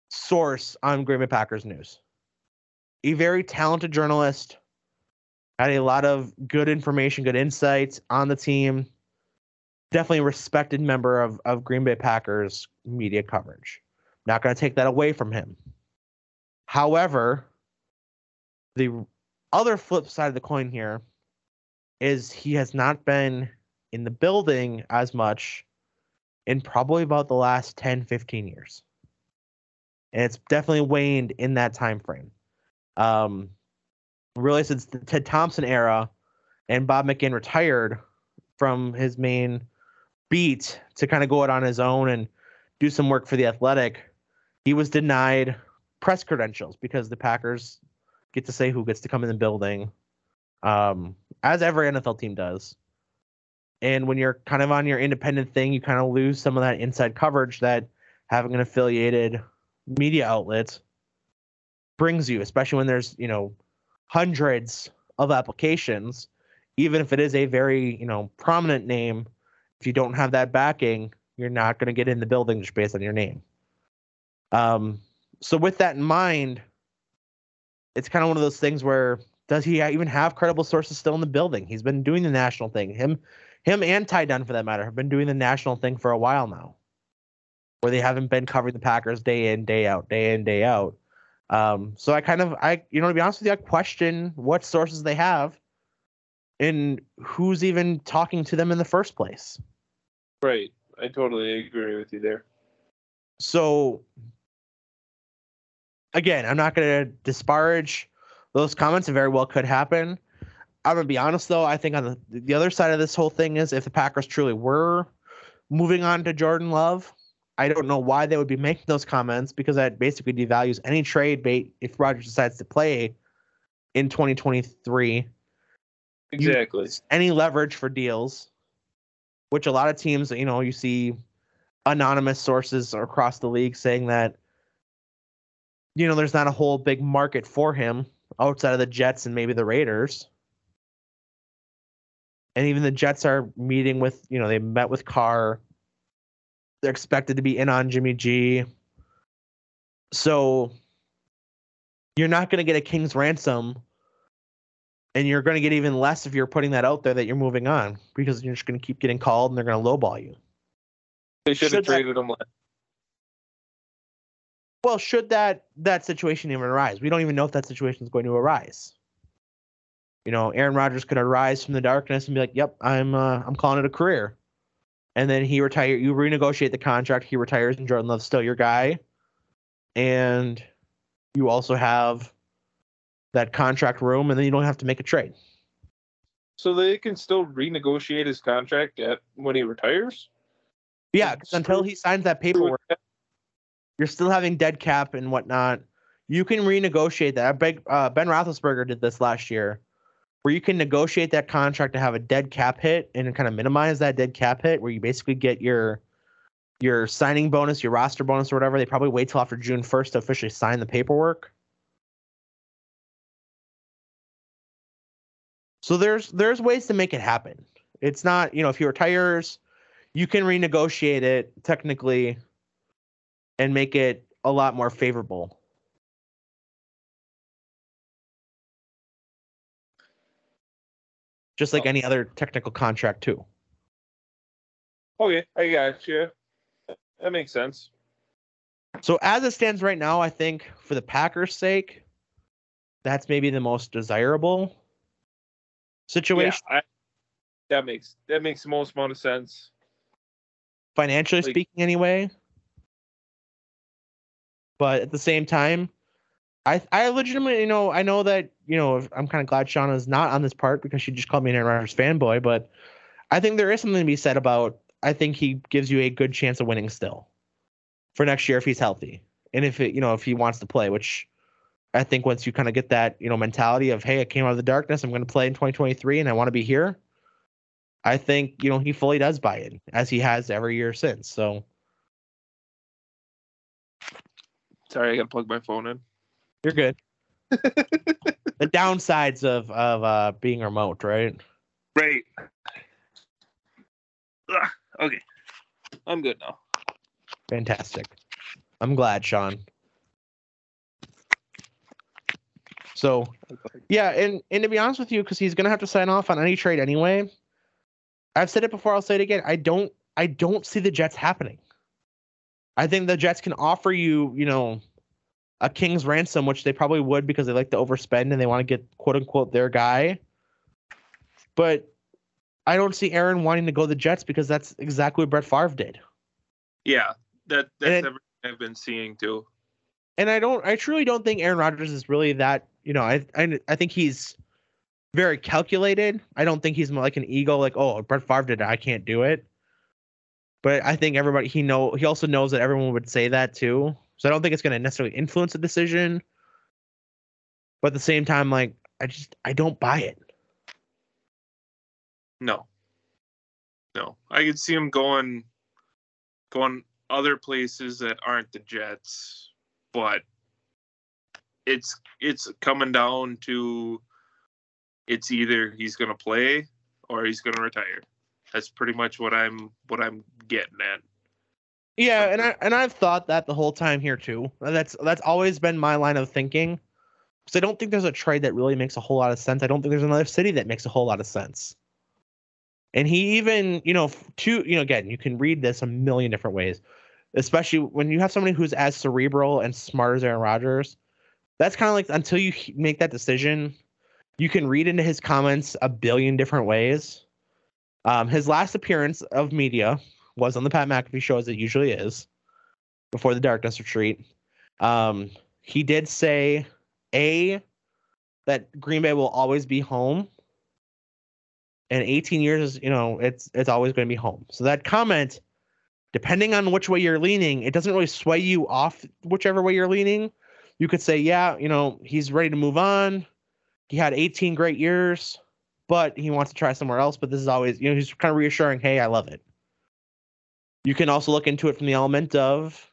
source on Green Bay Packers news. A very talented journalist, had a lot of good information, good insights on the team. Definitely a respected member of, of Green Bay Packers media coverage. Not going to take that away from him. However, the other flip side of the coin here is he has not been in the building as much in probably about the last 10 15 years and it's definitely waned in that time frame um really since the ted thompson era and bob mcginn retired from his main beat to kind of go out on his own and do some work for the athletic, he was denied press credentials because the Packers get to say who gets to come in the building, um, as every NFL team does. And when you're kind of on your independent thing, you kind of lose some of that inside coverage that having an affiliated media outlet brings you, especially when there's, you know, hundreds of applications, even if it is a very, you know, prominent name, if you don't have that backing, you're not going to get in the building just based on your name. Um, so with that in mind, it's kind of one of those things where does he even have credible sources still in the building? He's been doing the national thing. Him, him, and Ty Dunne for that matter have been doing the national thing for a while now, where they haven't been covering the Packers day in, day out, day in, day out. Um, so I kind of, I, you know, to be honest with you, I question what sources they have, and who's even talking to them in the first place. Right. I totally agree with you there. So again, I'm not going to disparage those comments. It very well could happen. I'm gonna be honest though. I think on the the other side of this whole thing is if the Packers truly were moving on to Jordan Love, I don't know why they would be making those comments because that basically devalues any trade bait if Rodgers decides to play in 2023. Exactly. You, any leverage for deals, which a lot of teams, you know, you see anonymous sources across the league saying that you know, there's not a whole big market for him outside of the Jets and maybe the Raiders. And even the Jets are meeting with, you know, they met with Carr. They're expected to be in on Jimmy G. So you're not going to get a king's ransom and you're going to get even less if you're putting that out there that you're moving on because you're just going to keep getting called and they're going to lowball you. They should have traded that, him last well, should that that situation even arise? We don't even know if that situation is going to arise. You know, Aaron Rodgers could arise from the darkness and be like, "Yep, I'm uh, I'm calling it a career," and then he retire. You renegotiate the contract. He retires, and Jordan Love's still your guy, and you also have that contract room, and then you don't have to make a trade. So they can still renegotiate his contract at when he retires. Yeah, because until he signs that paperwork, you're still having dead cap and whatnot. You can renegotiate that. Uh, ben Roethlisberger did this last year, where you can negotiate that contract to have a dead cap hit and kind of minimize that dead cap hit, where you basically get your your signing bonus, your roster bonus, or whatever. They probably wait till after June 1st to officially sign the paperwork. So there's there's ways to make it happen. It's not, you know, if he retires, you can renegotiate it technically and make it a lot more favorable. Just like oh. any other technical contract too. Okay, I got you. That makes sense. So as it stands right now, I think for the Packers' sake, that's maybe the most desirable situation. Yeah, I, that makes that makes the most amount of sense. Financially like, speaking, anyway. But at the same time, I I legitimately you know I know that you know I'm kind of glad Shauna is not on this part because she just called me an Aaron Rodgers fanboy, but I think there is something to be said about I think he gives you a good chance of winning still for next year if he's healthy and if it you know if he wants to play, which I think once you kind of get that you know mentality of hey I came out of the darkness I'm going to play in 2023 and I want to be here. I think you know he fully does buy in as he has every year since. So Sorry, I gotta plug my phone in. You're good. the downsides of of uh, being remote, right? Right. Ugh, okay, I'm good now. Fantastic. I'm glad, Sean. So, yeah, and and to be honest with you, because he's gonna have to sign off on any trade anyway. I've said it before. I'll say it again. I don't. I don't see the Jets happening. I think the Jets can offer you, you know, a king's ransom, which they probably would because they like to overspend and they want to get quote unquote their guy. But I don't see Aaron wanting to go the Jets because that's exactly what Brett Favre did. Yeah, that that's and, everything I've been seeing too. And I don't, I truly don't think Aaron Rodgers is really that. You know, I I, I think he's very calculated. I don't think he's like an ego, like oh Brett Favre did it, I can't do it. But I think everybody he know he also knows that everyone would say that too. So I don't think it's going to necessarily influence the decision. But at the same time, like I just I don't buy it. No. No. I could see him going going other places that aren't the Jets, but it's it's coming down to it's either he's going to play or he's going to retire. That's pretty much what I'm what I'm getting at. Yeah, and I and I've thought that the whole time here too. That's that's always been my line of thinking. Because I don't think there's a trade that really makes a whole lot of sense. I don't think there's another city that makes a whole lot of sense. And he even, you know, to you know, again, you can read this a million different ways, especially when you have somebody who's as cerebral and smart as Aaron Rodgers. That's kind of like until you make that decision, you can read into his comments a billion different ways. Um, his last appearance of media was on the Pat McAfee show, as it usually is, before the Darkness Retreat. Um, he did say, A, that Green Bay will always be home. And 18 years, you know, it's it's always going to be home. So that comment, depending on which way you're leaning, it doesn't really sway you off whichever way you're leaning. You could say, yeah, you know, he's ready to move on. He had 18 great years, but he wants to try somewhere else. But this is always, you know, he's kind of reassuring, hey, I love it. You can also look into it from the element of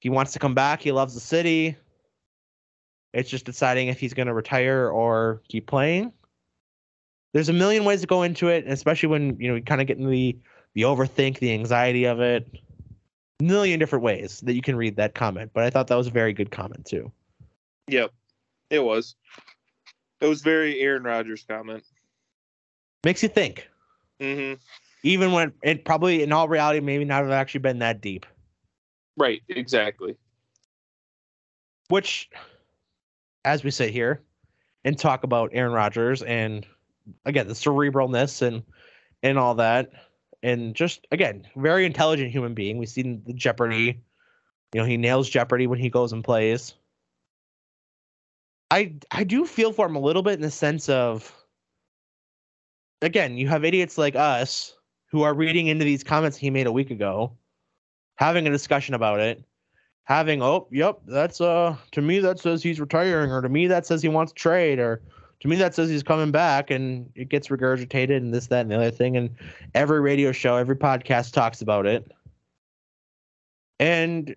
he wants to come back, he loves the city. It's just deciding if he's going to retire or keep playing. There's a million ways to go into it, especially when you know you kind of get into the the overthink, the anxiety of it. A million different ways that you can read that comment, but I thought that was a very good comment too. Yep, it was. It was very Aaron Rodgers comment. Makes you think. Mm-hmm. Even when it probably, in all reality, maybe not have actually been that deep. Right. Exactly. Which, as we sit here and talk about Aaron Rodgers and again the cerebralness and and all that, and just again very intelligent human being. We've seen the Jeopardy. You know, he nails Jeopardy when he goes and plays. I I do feel for him a little bit in the sense of again, you have idiots like us who are reading into these comments he made a week ago, having a discussion about it, having, oh, yep, that's uh to me that says he's retiring, or to me that says he wants to trade, or to me that says he's coming back, and it gets regurgitated and this, that, and the other thing. And every radio show, every podcast talks about it. And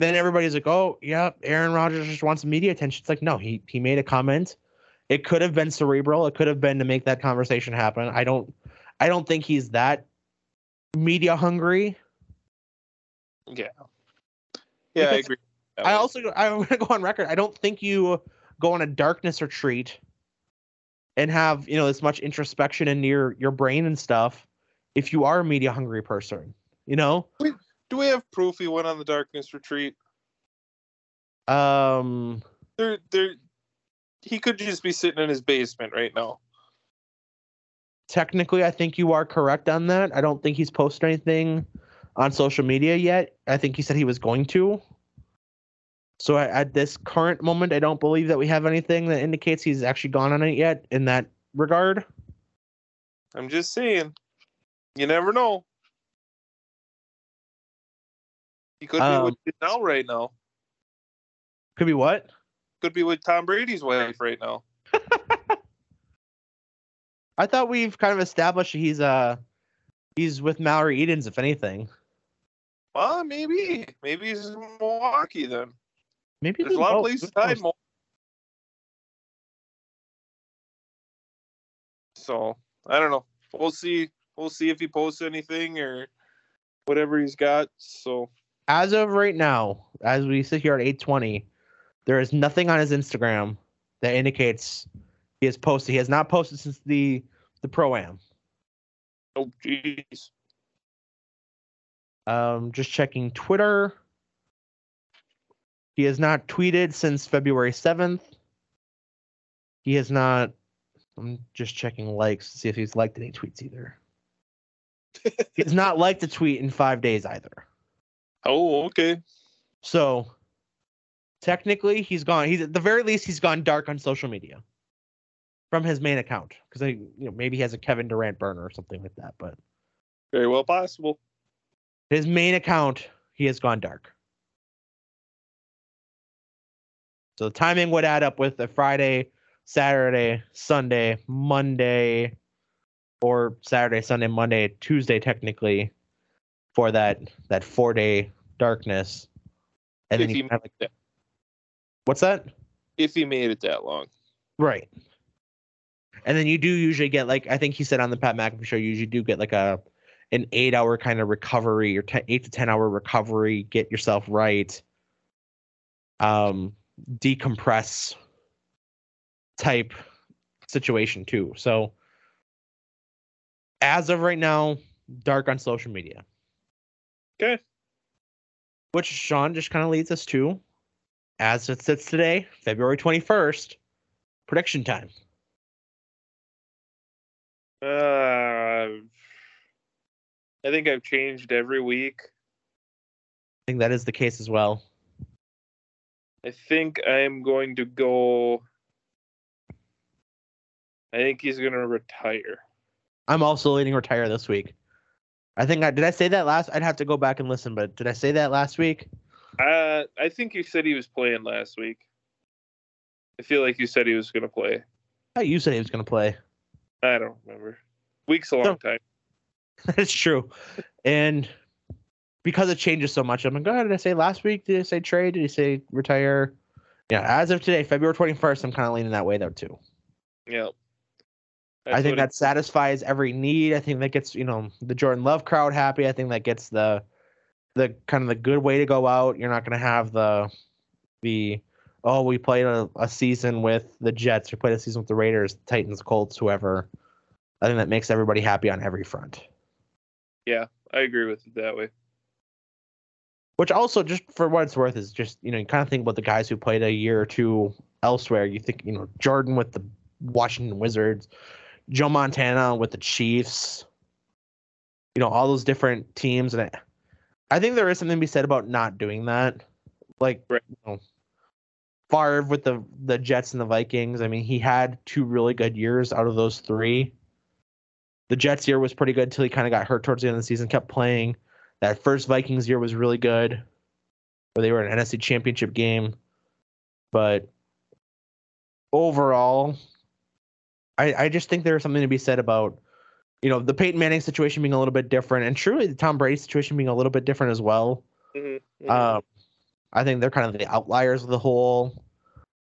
then everybody's like, "Oh, yeah, Aaron Rodgers just wants media attention." It's like, no, he he made a comment. It could have been cerebral. It could have been to make that conversation happen. I don't, I don't think he's that media hungry. Yeah. Yeah, I agree. I also, I'm gonna go on record. I don't think you go on a darkness retreat and have you know this much introspection in your your brain and stuff if you are a media hungry person. You know, Do we have proof he went on the darkness retreat? um, There, there. He could just be sitting in his basement right now. technically i think you are correct on that i don't think he's posted anything on social media yet i think he said he was going to so at, at this current moment i don't believe that we have anything that indicates he's actually gone on it yet in that regard I'm just saying. You never know. He could be Um, with Gisele right now. could be what Could be with Tom Brady's wife right now. i thought we've kind of established he's uh he's with mallory edens if anything Well, maybe. Maybe he's in Milwaukee then. maybe There's a lot of places to hide? So I don't know. We'll see. We'll see if he posts anything or whatever he's got. So as of right now, as we sit here at 8:20, there is nothing on his Instagram that indicates he has posted. He has not posted since the the pro am. oh jeez. Um, just checking Twitter. He has not tweeted since February 7th. He has not. I'm just checking likes to see if he's liked any tweets either. he has not liked a tweet in five days either. Oh, okay. So technically, he's gone. He's at the very least he's gone dark on social media. from his main account because I, you know, maybe he has a Kevin Durant burner or something like that. But Very well possible. his main account, he has gone dark. So the timing would add up with the Friday, Saturday, Sunday, Monday, or Saturday, Sunday, Monday, Tuesday, technically, for that that four day darkness. And If then he you have like, made it- what's that? if he made it that long. Right. And then you do usually get like I think he said on the Pat McAfee show, you usually do get like a an eight hour kind of recovery or ten, eight to ten hour recovery, get yourself right, um, decompress type situation too. So as of right now, dark on social media. Okay. Which Sean just kind of leads us to, as it sits today, February 21st, prediction time. Uh, I think I've changed every week. I think that is the case as well. I think I'm going to go. I think he's going to retire. I'm also leading retire this week. I think I did I say that last I'd have to go back and listen, but did I say that last week? Uh, I think you said he was playing last week. I feel like you said he was going to play. Oh, you said he was gonna play. I don't remember. Week's a long No. time. That's true. And because it changes so much, I'm like, oh, did I say last week? Did I say trade? Did he say retire? Yeah, as of today, February 21st, I'm kind of leaning that way though too. I think that satisfies every need. I think that gets you know the Jordan Love crowd happy. I think that gets the the kind of the good way to go out. You're not going to have the the oh we played a, a season with the Jets, we played a season with the Raiders, Titans, Colts, whoever. I think that makes everybody happy on every front. Yeah, I agree with it that way. Which also, just for what it's worth, is just you know you kind of think about the guys who played a year or two elsewhere. You think you know Jordan with the Washington Wizards, Joe Montana with the Chiefs. You know all those different teams, and I, I think there is something to be said about not doing that. Like Right. you know, Favre with the the Jets and the Vikings. I mean, he had two really good years out of those three. The Jets year was pretty good until he kind of got hurt towards the end of the season. Kept playing. That first Vikings year was really good, where they were in an NFC Championship game. But overall, I I just think there's something to be said about, you know, the Peyton Manning situation being a little bit different, and truly the Tom Brady situation being a little bit different as well. Mhm, mhm. Um, I think they're kind of the outliers of the whole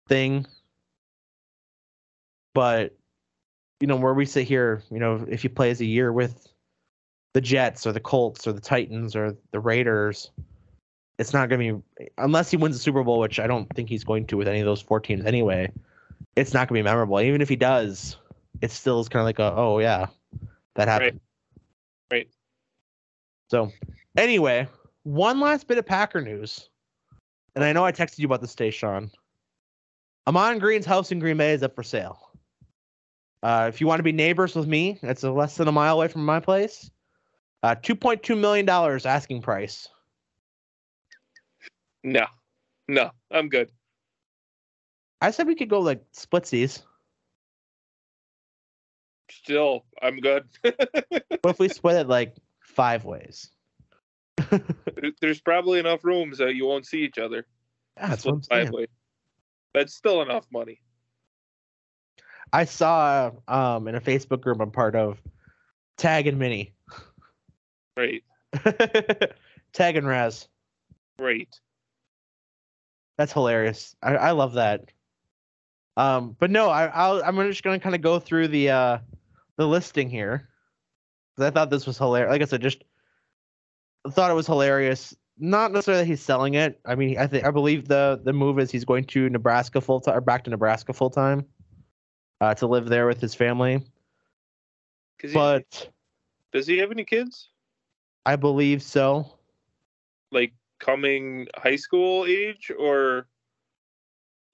thing. But you know, where we sit here, you know, if he plays a year with the Jets or the Colts or the Titans or the Raiders, it's not going to be unless he wins the Super Bowl, which I don't think he's going to with any of those four teams anyway. It's not going to be memorable. Even if he does, it still is kind of like a oh yeah, that happened. Right. right. So anyway, one last bit of Packer news, and I know I texted you about this today, Sean. Ahman Green's house in Green Bay is up for sale. Uh, if you want to be neighbors with me, it's less than a mile away from my place. Uh, two point two million dollars asking price. no, no, I'm good. I said we could go like splitsies. Still, I'm good. What if we split it like five ways? There's probably enough rooms that you won't see each other. Yeah, that's what I'm Split saying. five way. That's still enough money. I saw um in a Facebook group I'm part of, Tag and Mini, Right, Tag and Raz. Great. That's hilarious. I, I love that. Um, but no, I I'll, I'm just gonna kind of go through the uh the listing here 'Cause I thought this was hilarious. Like I said, just thought it was hilarious. Not necessarily that he's selling it. I mean, I think I believe the the move is he's going to Nebraska full time or back to Nebraska full time, uh, to live there with his family. 'Cause he- But does he have any kids? I believe so. Like coming high school age or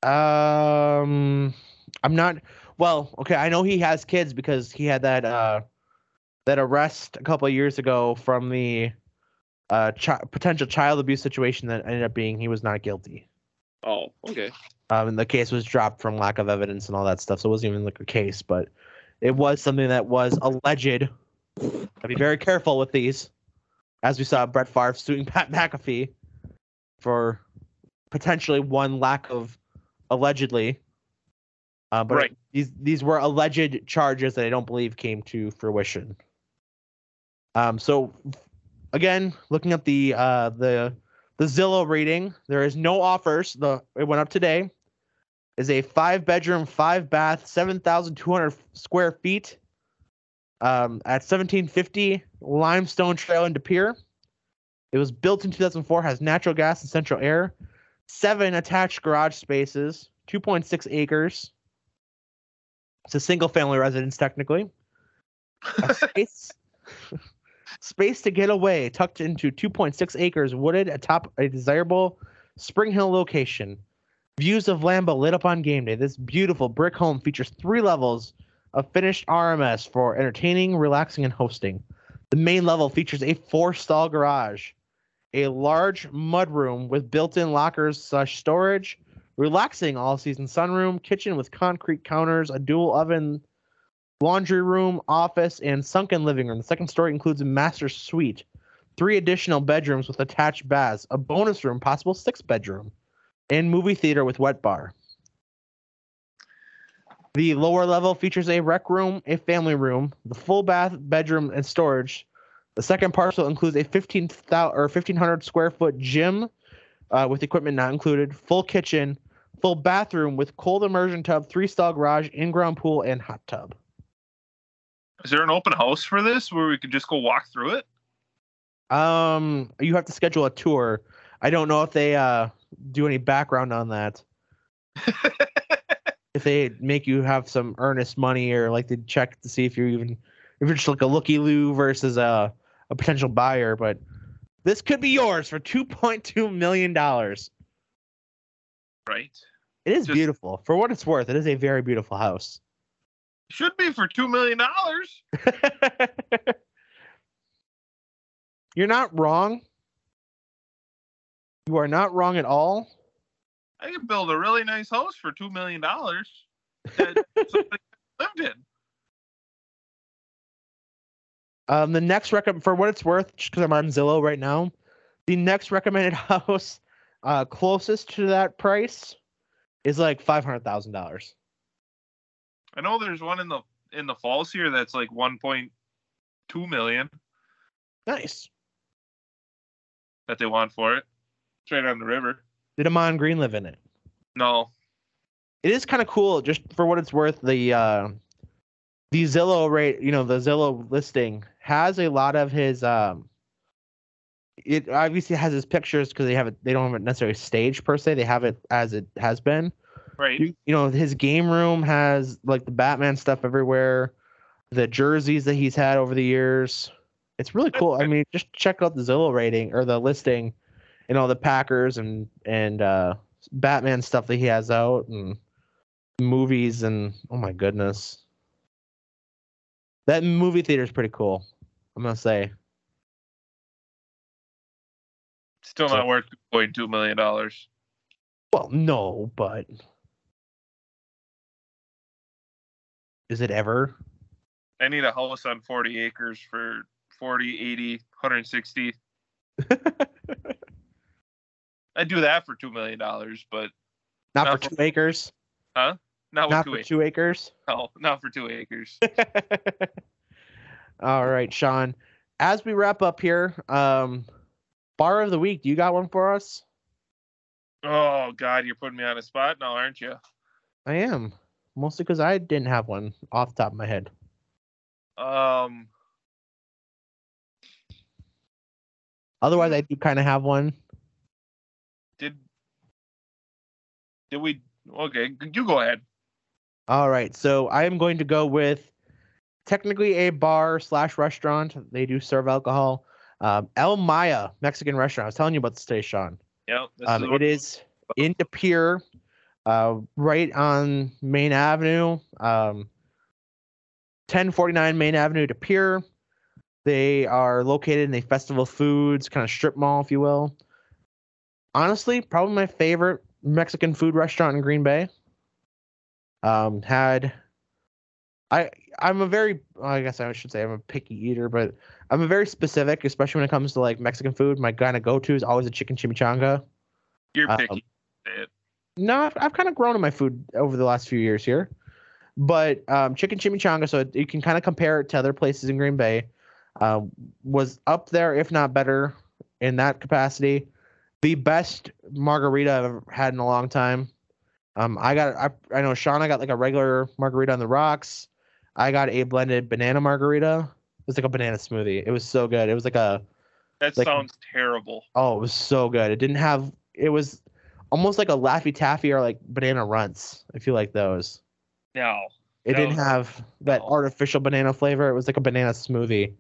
Um, I'm not. Well, okay, I know he has kids because he had that uh that arrest a couple of years ago from the uh chi- potential child abuse situation that ended up being he was not guilty. Oh, okay. Um, and the case was dropped from lack of evidence and all that stuff, so it wasn't even like a case, but it was something that was alleged. I'd be very careful with these, as we saw Brett Favre suing Pat McAfee for potentially one lack of allegedly. Uh, but Right. these these were alleged charges that I don't believe came to fruition. Um, so again, looking at the uh, the the Zillow rating, there is no offers. The it went up today. Is a five bedroom, five bath, seven thousand two hundred square feet. Um, at seventeen fifty Limestone Trail in De Pere. It was built in 2004, has natural gas and central air, seven attached garage spaces, 2.6 acres. It's a single family residence, technically. A space, space to get away, tucked into 2.6 acres, wooded atop a desirable Spring Hill location. Views of Lambeau lit up on game day. This beautiful brick home features three levels of finished RMS for entertaining, relaxing, and hosting. The main level features a four stall garage, a large mudroom with built in lockers slash storage, relaxing all season sunroom, kitchen with concrete counters, a dual oven, laundry room, office, and sunken living room. The second story includes a master suite, three additional bedrooms with attached baths, a bonus room, possible six bedroom, and movie theater with wet bar. The lower level features a rec room, a family room, the full bath, bedroom, and storage. The second parcel includes a 15,000 or 1500 square foot gym uh, with equipment not included, full kitchen, full bathroom with cold immersion tub, three stall garage, in ground pool, and hot tub. Is there an open house for this where we could just go walk through it? Um, you have to schedule a tour. I don't know if they uh do any background on that. if they make you have some earnest money or like to check to see if you're even if you're just like a looky loo versus a a potential buyer, but this could be yours for two point two million dollars. Right. It is Just- beautiful. For what it's worth, it is a very beautiful house. Should be for two million dollars. You're not wrong. You are not wrong at all. I could build a really nice house for two million dollars that somebody lived in. Um, the next recommend for what it's worth, just because I'm on Zillow right now, the next recommended house uh, closest to that price is like five hundred thousand dollars. I know there's one in the in the falls here that's like one point two million Nice. that they want for it. It's right on the river. Did Ahman Green live in it? No. It is kind of cool, just for what it's worth. The uh, the Zillow rate, you know, the Zillow listing has a lot of his. Um, it obviously has his pictures because they have it. They don't have it necessarily staged per se. They have it as it has been. Right. you, you know his game room has like the batman stuff everywhere the jerseys that he's had over the years it's really cool i mean just check out the zillow rating or the listing and all the packers and and uh batman stuff that he has out and movies and oh my goodness that movie theater is pretty cool i'm gonna say Still So- not worth two point two million dollars. well no but is it ever I need a house on forty acres for 40, 80, 160. I'd do that for two million dollars, but not Not for for- two acres not with not two for acres. two acres No, not for two acres. All right, Sean. As we wrap up here, um, bar of the week. Do you got one for us? oh God, you're putting me on a spot now, aren't you? I am mostly because I didn't have one off the top of my head. Um, Otherwise, I do kind of have one. did did we? Okay, you go ahead. All right, so I am going to go with technically a bar slash restaurant. They do serve alcohol. Um, El Maya Mexican restaurant. I was telling you about this today, Sean. This Um, is it is in De Pere, uh, right on Main Avenue, um, 1049 Main Avenue, De Pere. They are located in a Festival Foods kind of strip mall, if you will. Honestly, probably my favorite Mexican food restaurant in Green Bay. Um, had I I'm a very I guess I should say I'm a picky eater, but I'm a very specific, especially when it comes to like Mexican food. My kind of go to is always a chicken chimichanga. You're Um, picky. It. No, I've, I've kind of grown in my food over the last few years here, but um, chicken chimichanga. So you can kind of compare it to other places in Green Bay. Uh, was up there, if not better, in that capacity. The best margarita I've ever had in a long time. Um, I got I, I know Sean. I got like a regular margarita on the rocks. I got a blended banana margarita. It was like a banana smoothie. It was so good. It was like a That like- sounds terrible. Oh, it was so good. It didn't have. It was almost like a Laffy Taffy or like banana runts. If you like those, No. it No, didn't have that no. artificial banana flavor. It was like a banana smoothie.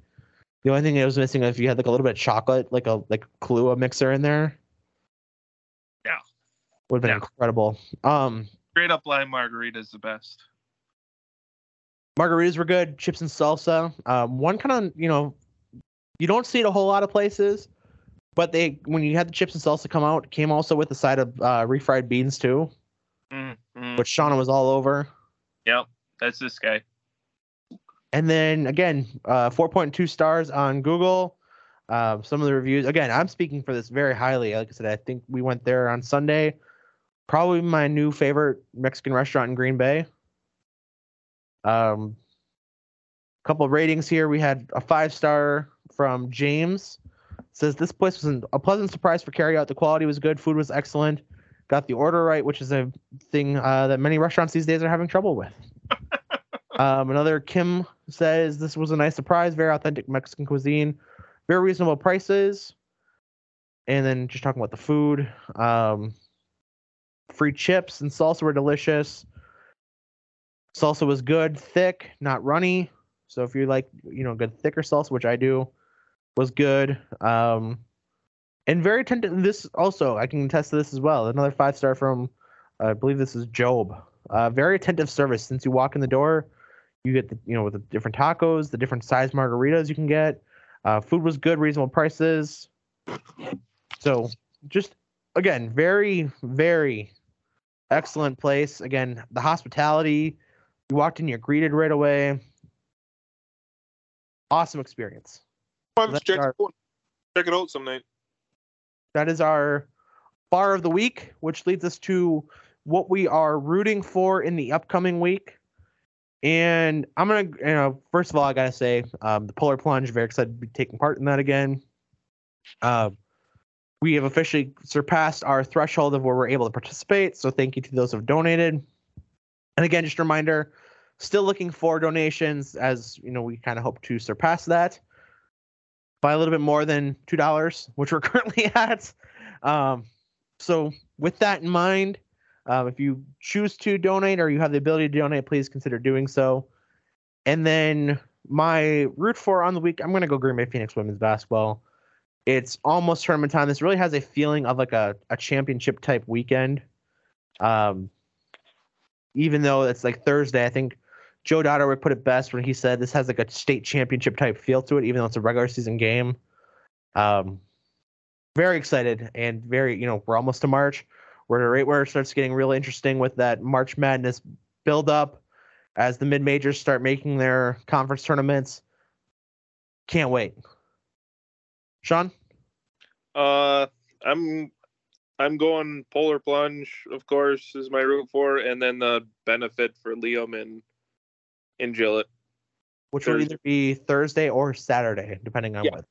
The only thing it was missing if you had like a little bit of chocolate, like a like Kahlua mixer in there. Yeah. would have been Yeah. incredible. Um, Straight up lime margarita is the best. Margaritas were good. Chips and salsa. Um, one kind of you know, you don't see it a whole lot of places, but they when you had the chips and salsa come out, came also with a side of uh, refried beans too, Mm, mm. which Shauna was all over. Yep. That's this guy. And then again, uh, 4.2 stars on Google. Uh, some of the reviews, again, I'm speaking for this very highly. Like I said, I think we went there on Sunday. Probably my new favorite Mexican restaurant in Green Bay. Um, a couple of ratings here. We had a five star from James. Says this place was a pleasant surprise for carry out. The quality was good, food was excellent. Got the order right, which is a thing uh, that many restaurants these days are having trouble with. Um, another Kim says this was a nice surprise, very authentic Mexican cuisine, very reasonable prices. And then just talking about the food, um, free chips and salsa were delicious. Salsa was good, thick, not runny. So if you like, you know, good thicker salsa, which I do, was good. Um, and very attentive. This also, I can attest to this as well. Another five star from, I believe this is Job. Uh, very attentive service. Since you walk in the door, you get the you know with the different tacos, the different size margaritas you can get. Uh, food was good, reasonable prices. So just again, very very excellent place. Again, the hospitality. You walked in, you're greeted right away. Awesome experience. On, That's check, our- it out. check it out some night. That is our bar of the week, which leads us to what we are rooting for in the upcoming week. And I'm gonna, you know, first of all, I gotta say, um, the Polar Plunge, very excited to be taking part in that again. Uh, we have officially surpassed our threshold of where we're able to participate. So thank you to those who have donated. And again, just a reminder, still looking for donations as you know, we kind of hope to surpass that by a little bit more than two dollars, which we're currently at. Um, so with that in mind, um, if you choose to donate or you have the ability to donate, please consider doing so. And then my root for on the week, I'm gonna go Green Bay Phoenix women's basketball. It's almost tournament time. This really has a feeling of like a, a championship type weekend. Um, even though it's like Thursday, I think Joe would put it best when he said this has like a state championship type feel to it, even though it's a regular season game. Um, very excited and very, you know, we're almost to March. We're right where it starts getting really interesting with that March Madness build up as the mid majors start making their conference tournaments. Can't wait. Sean? Uh, I'm I'm going polar plunge, of course, is my route for, and then the benefit for Liam and and Gillett. Which will either be Thursday or Saturday, depending on Yeah. what.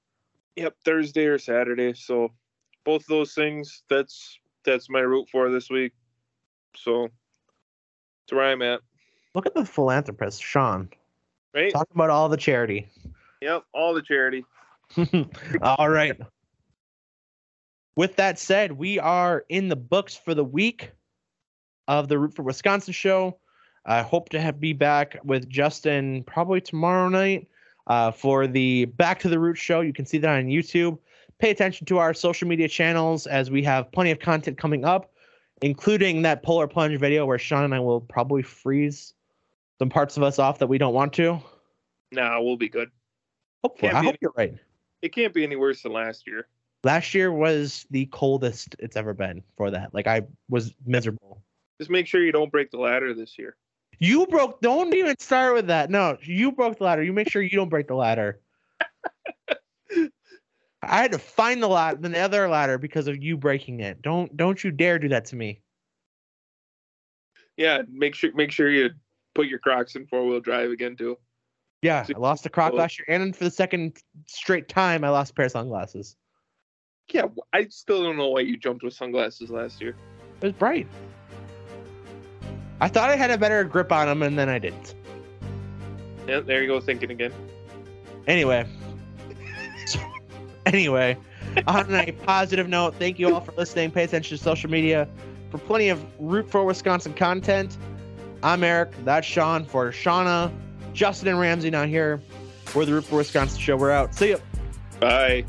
Yep, Thursday or Saturday. So both those things. That's that's my route for this week. So that's where I'm at. Look at the philanthropist, Sean. Right? Talk about all the charity. Yep, all the charity. All right. With that said, we are in the books for the week of the Root for Wisconsin show. I hope to have, be back with Justin probably tomorrow night uh, for the Back to the Root show. You can see that on YouTube. Pay attention to our social media channels as we have plenty of content coming up, including that polar plunge video where Sean and I will probably freeze some parts of us off that we don't want to. Nah, we'll be good. Hopefully, Can't I hope you're right. It can't be any worse than last year. Last year was the coldest it's ever been for that. Like I was miserable. Just make sure you don't break the ladder this year. You broke. Don't even start with that. No, you broke the ladder. You make sure you don't break the ladder. I had to find the ladder, the other ladder, because of you breaking it. Don't don't you dare do that to me. Yeah, make sure make sure you put your Crocs in four wheel drive again too. Yeah, So- I lost a croc oh. last year, and for the second straight time, I lost a pair of sunglasses. Yeah, I still don't know why you jumped with sunglasses last year. It was bright. I thought I had a better grip on them, and then I didn't. Yeah, there you go, thinking again. Anyway. Anyway, on a positive note, thank you all for listening. Pay attention to social media for plenty of Root for Wisconsin content. I'm Eric. That's Sean for Shauna, Justin, and Ramsey not here. We're the Root for Wisconsin show. We're out. See ya. Bye.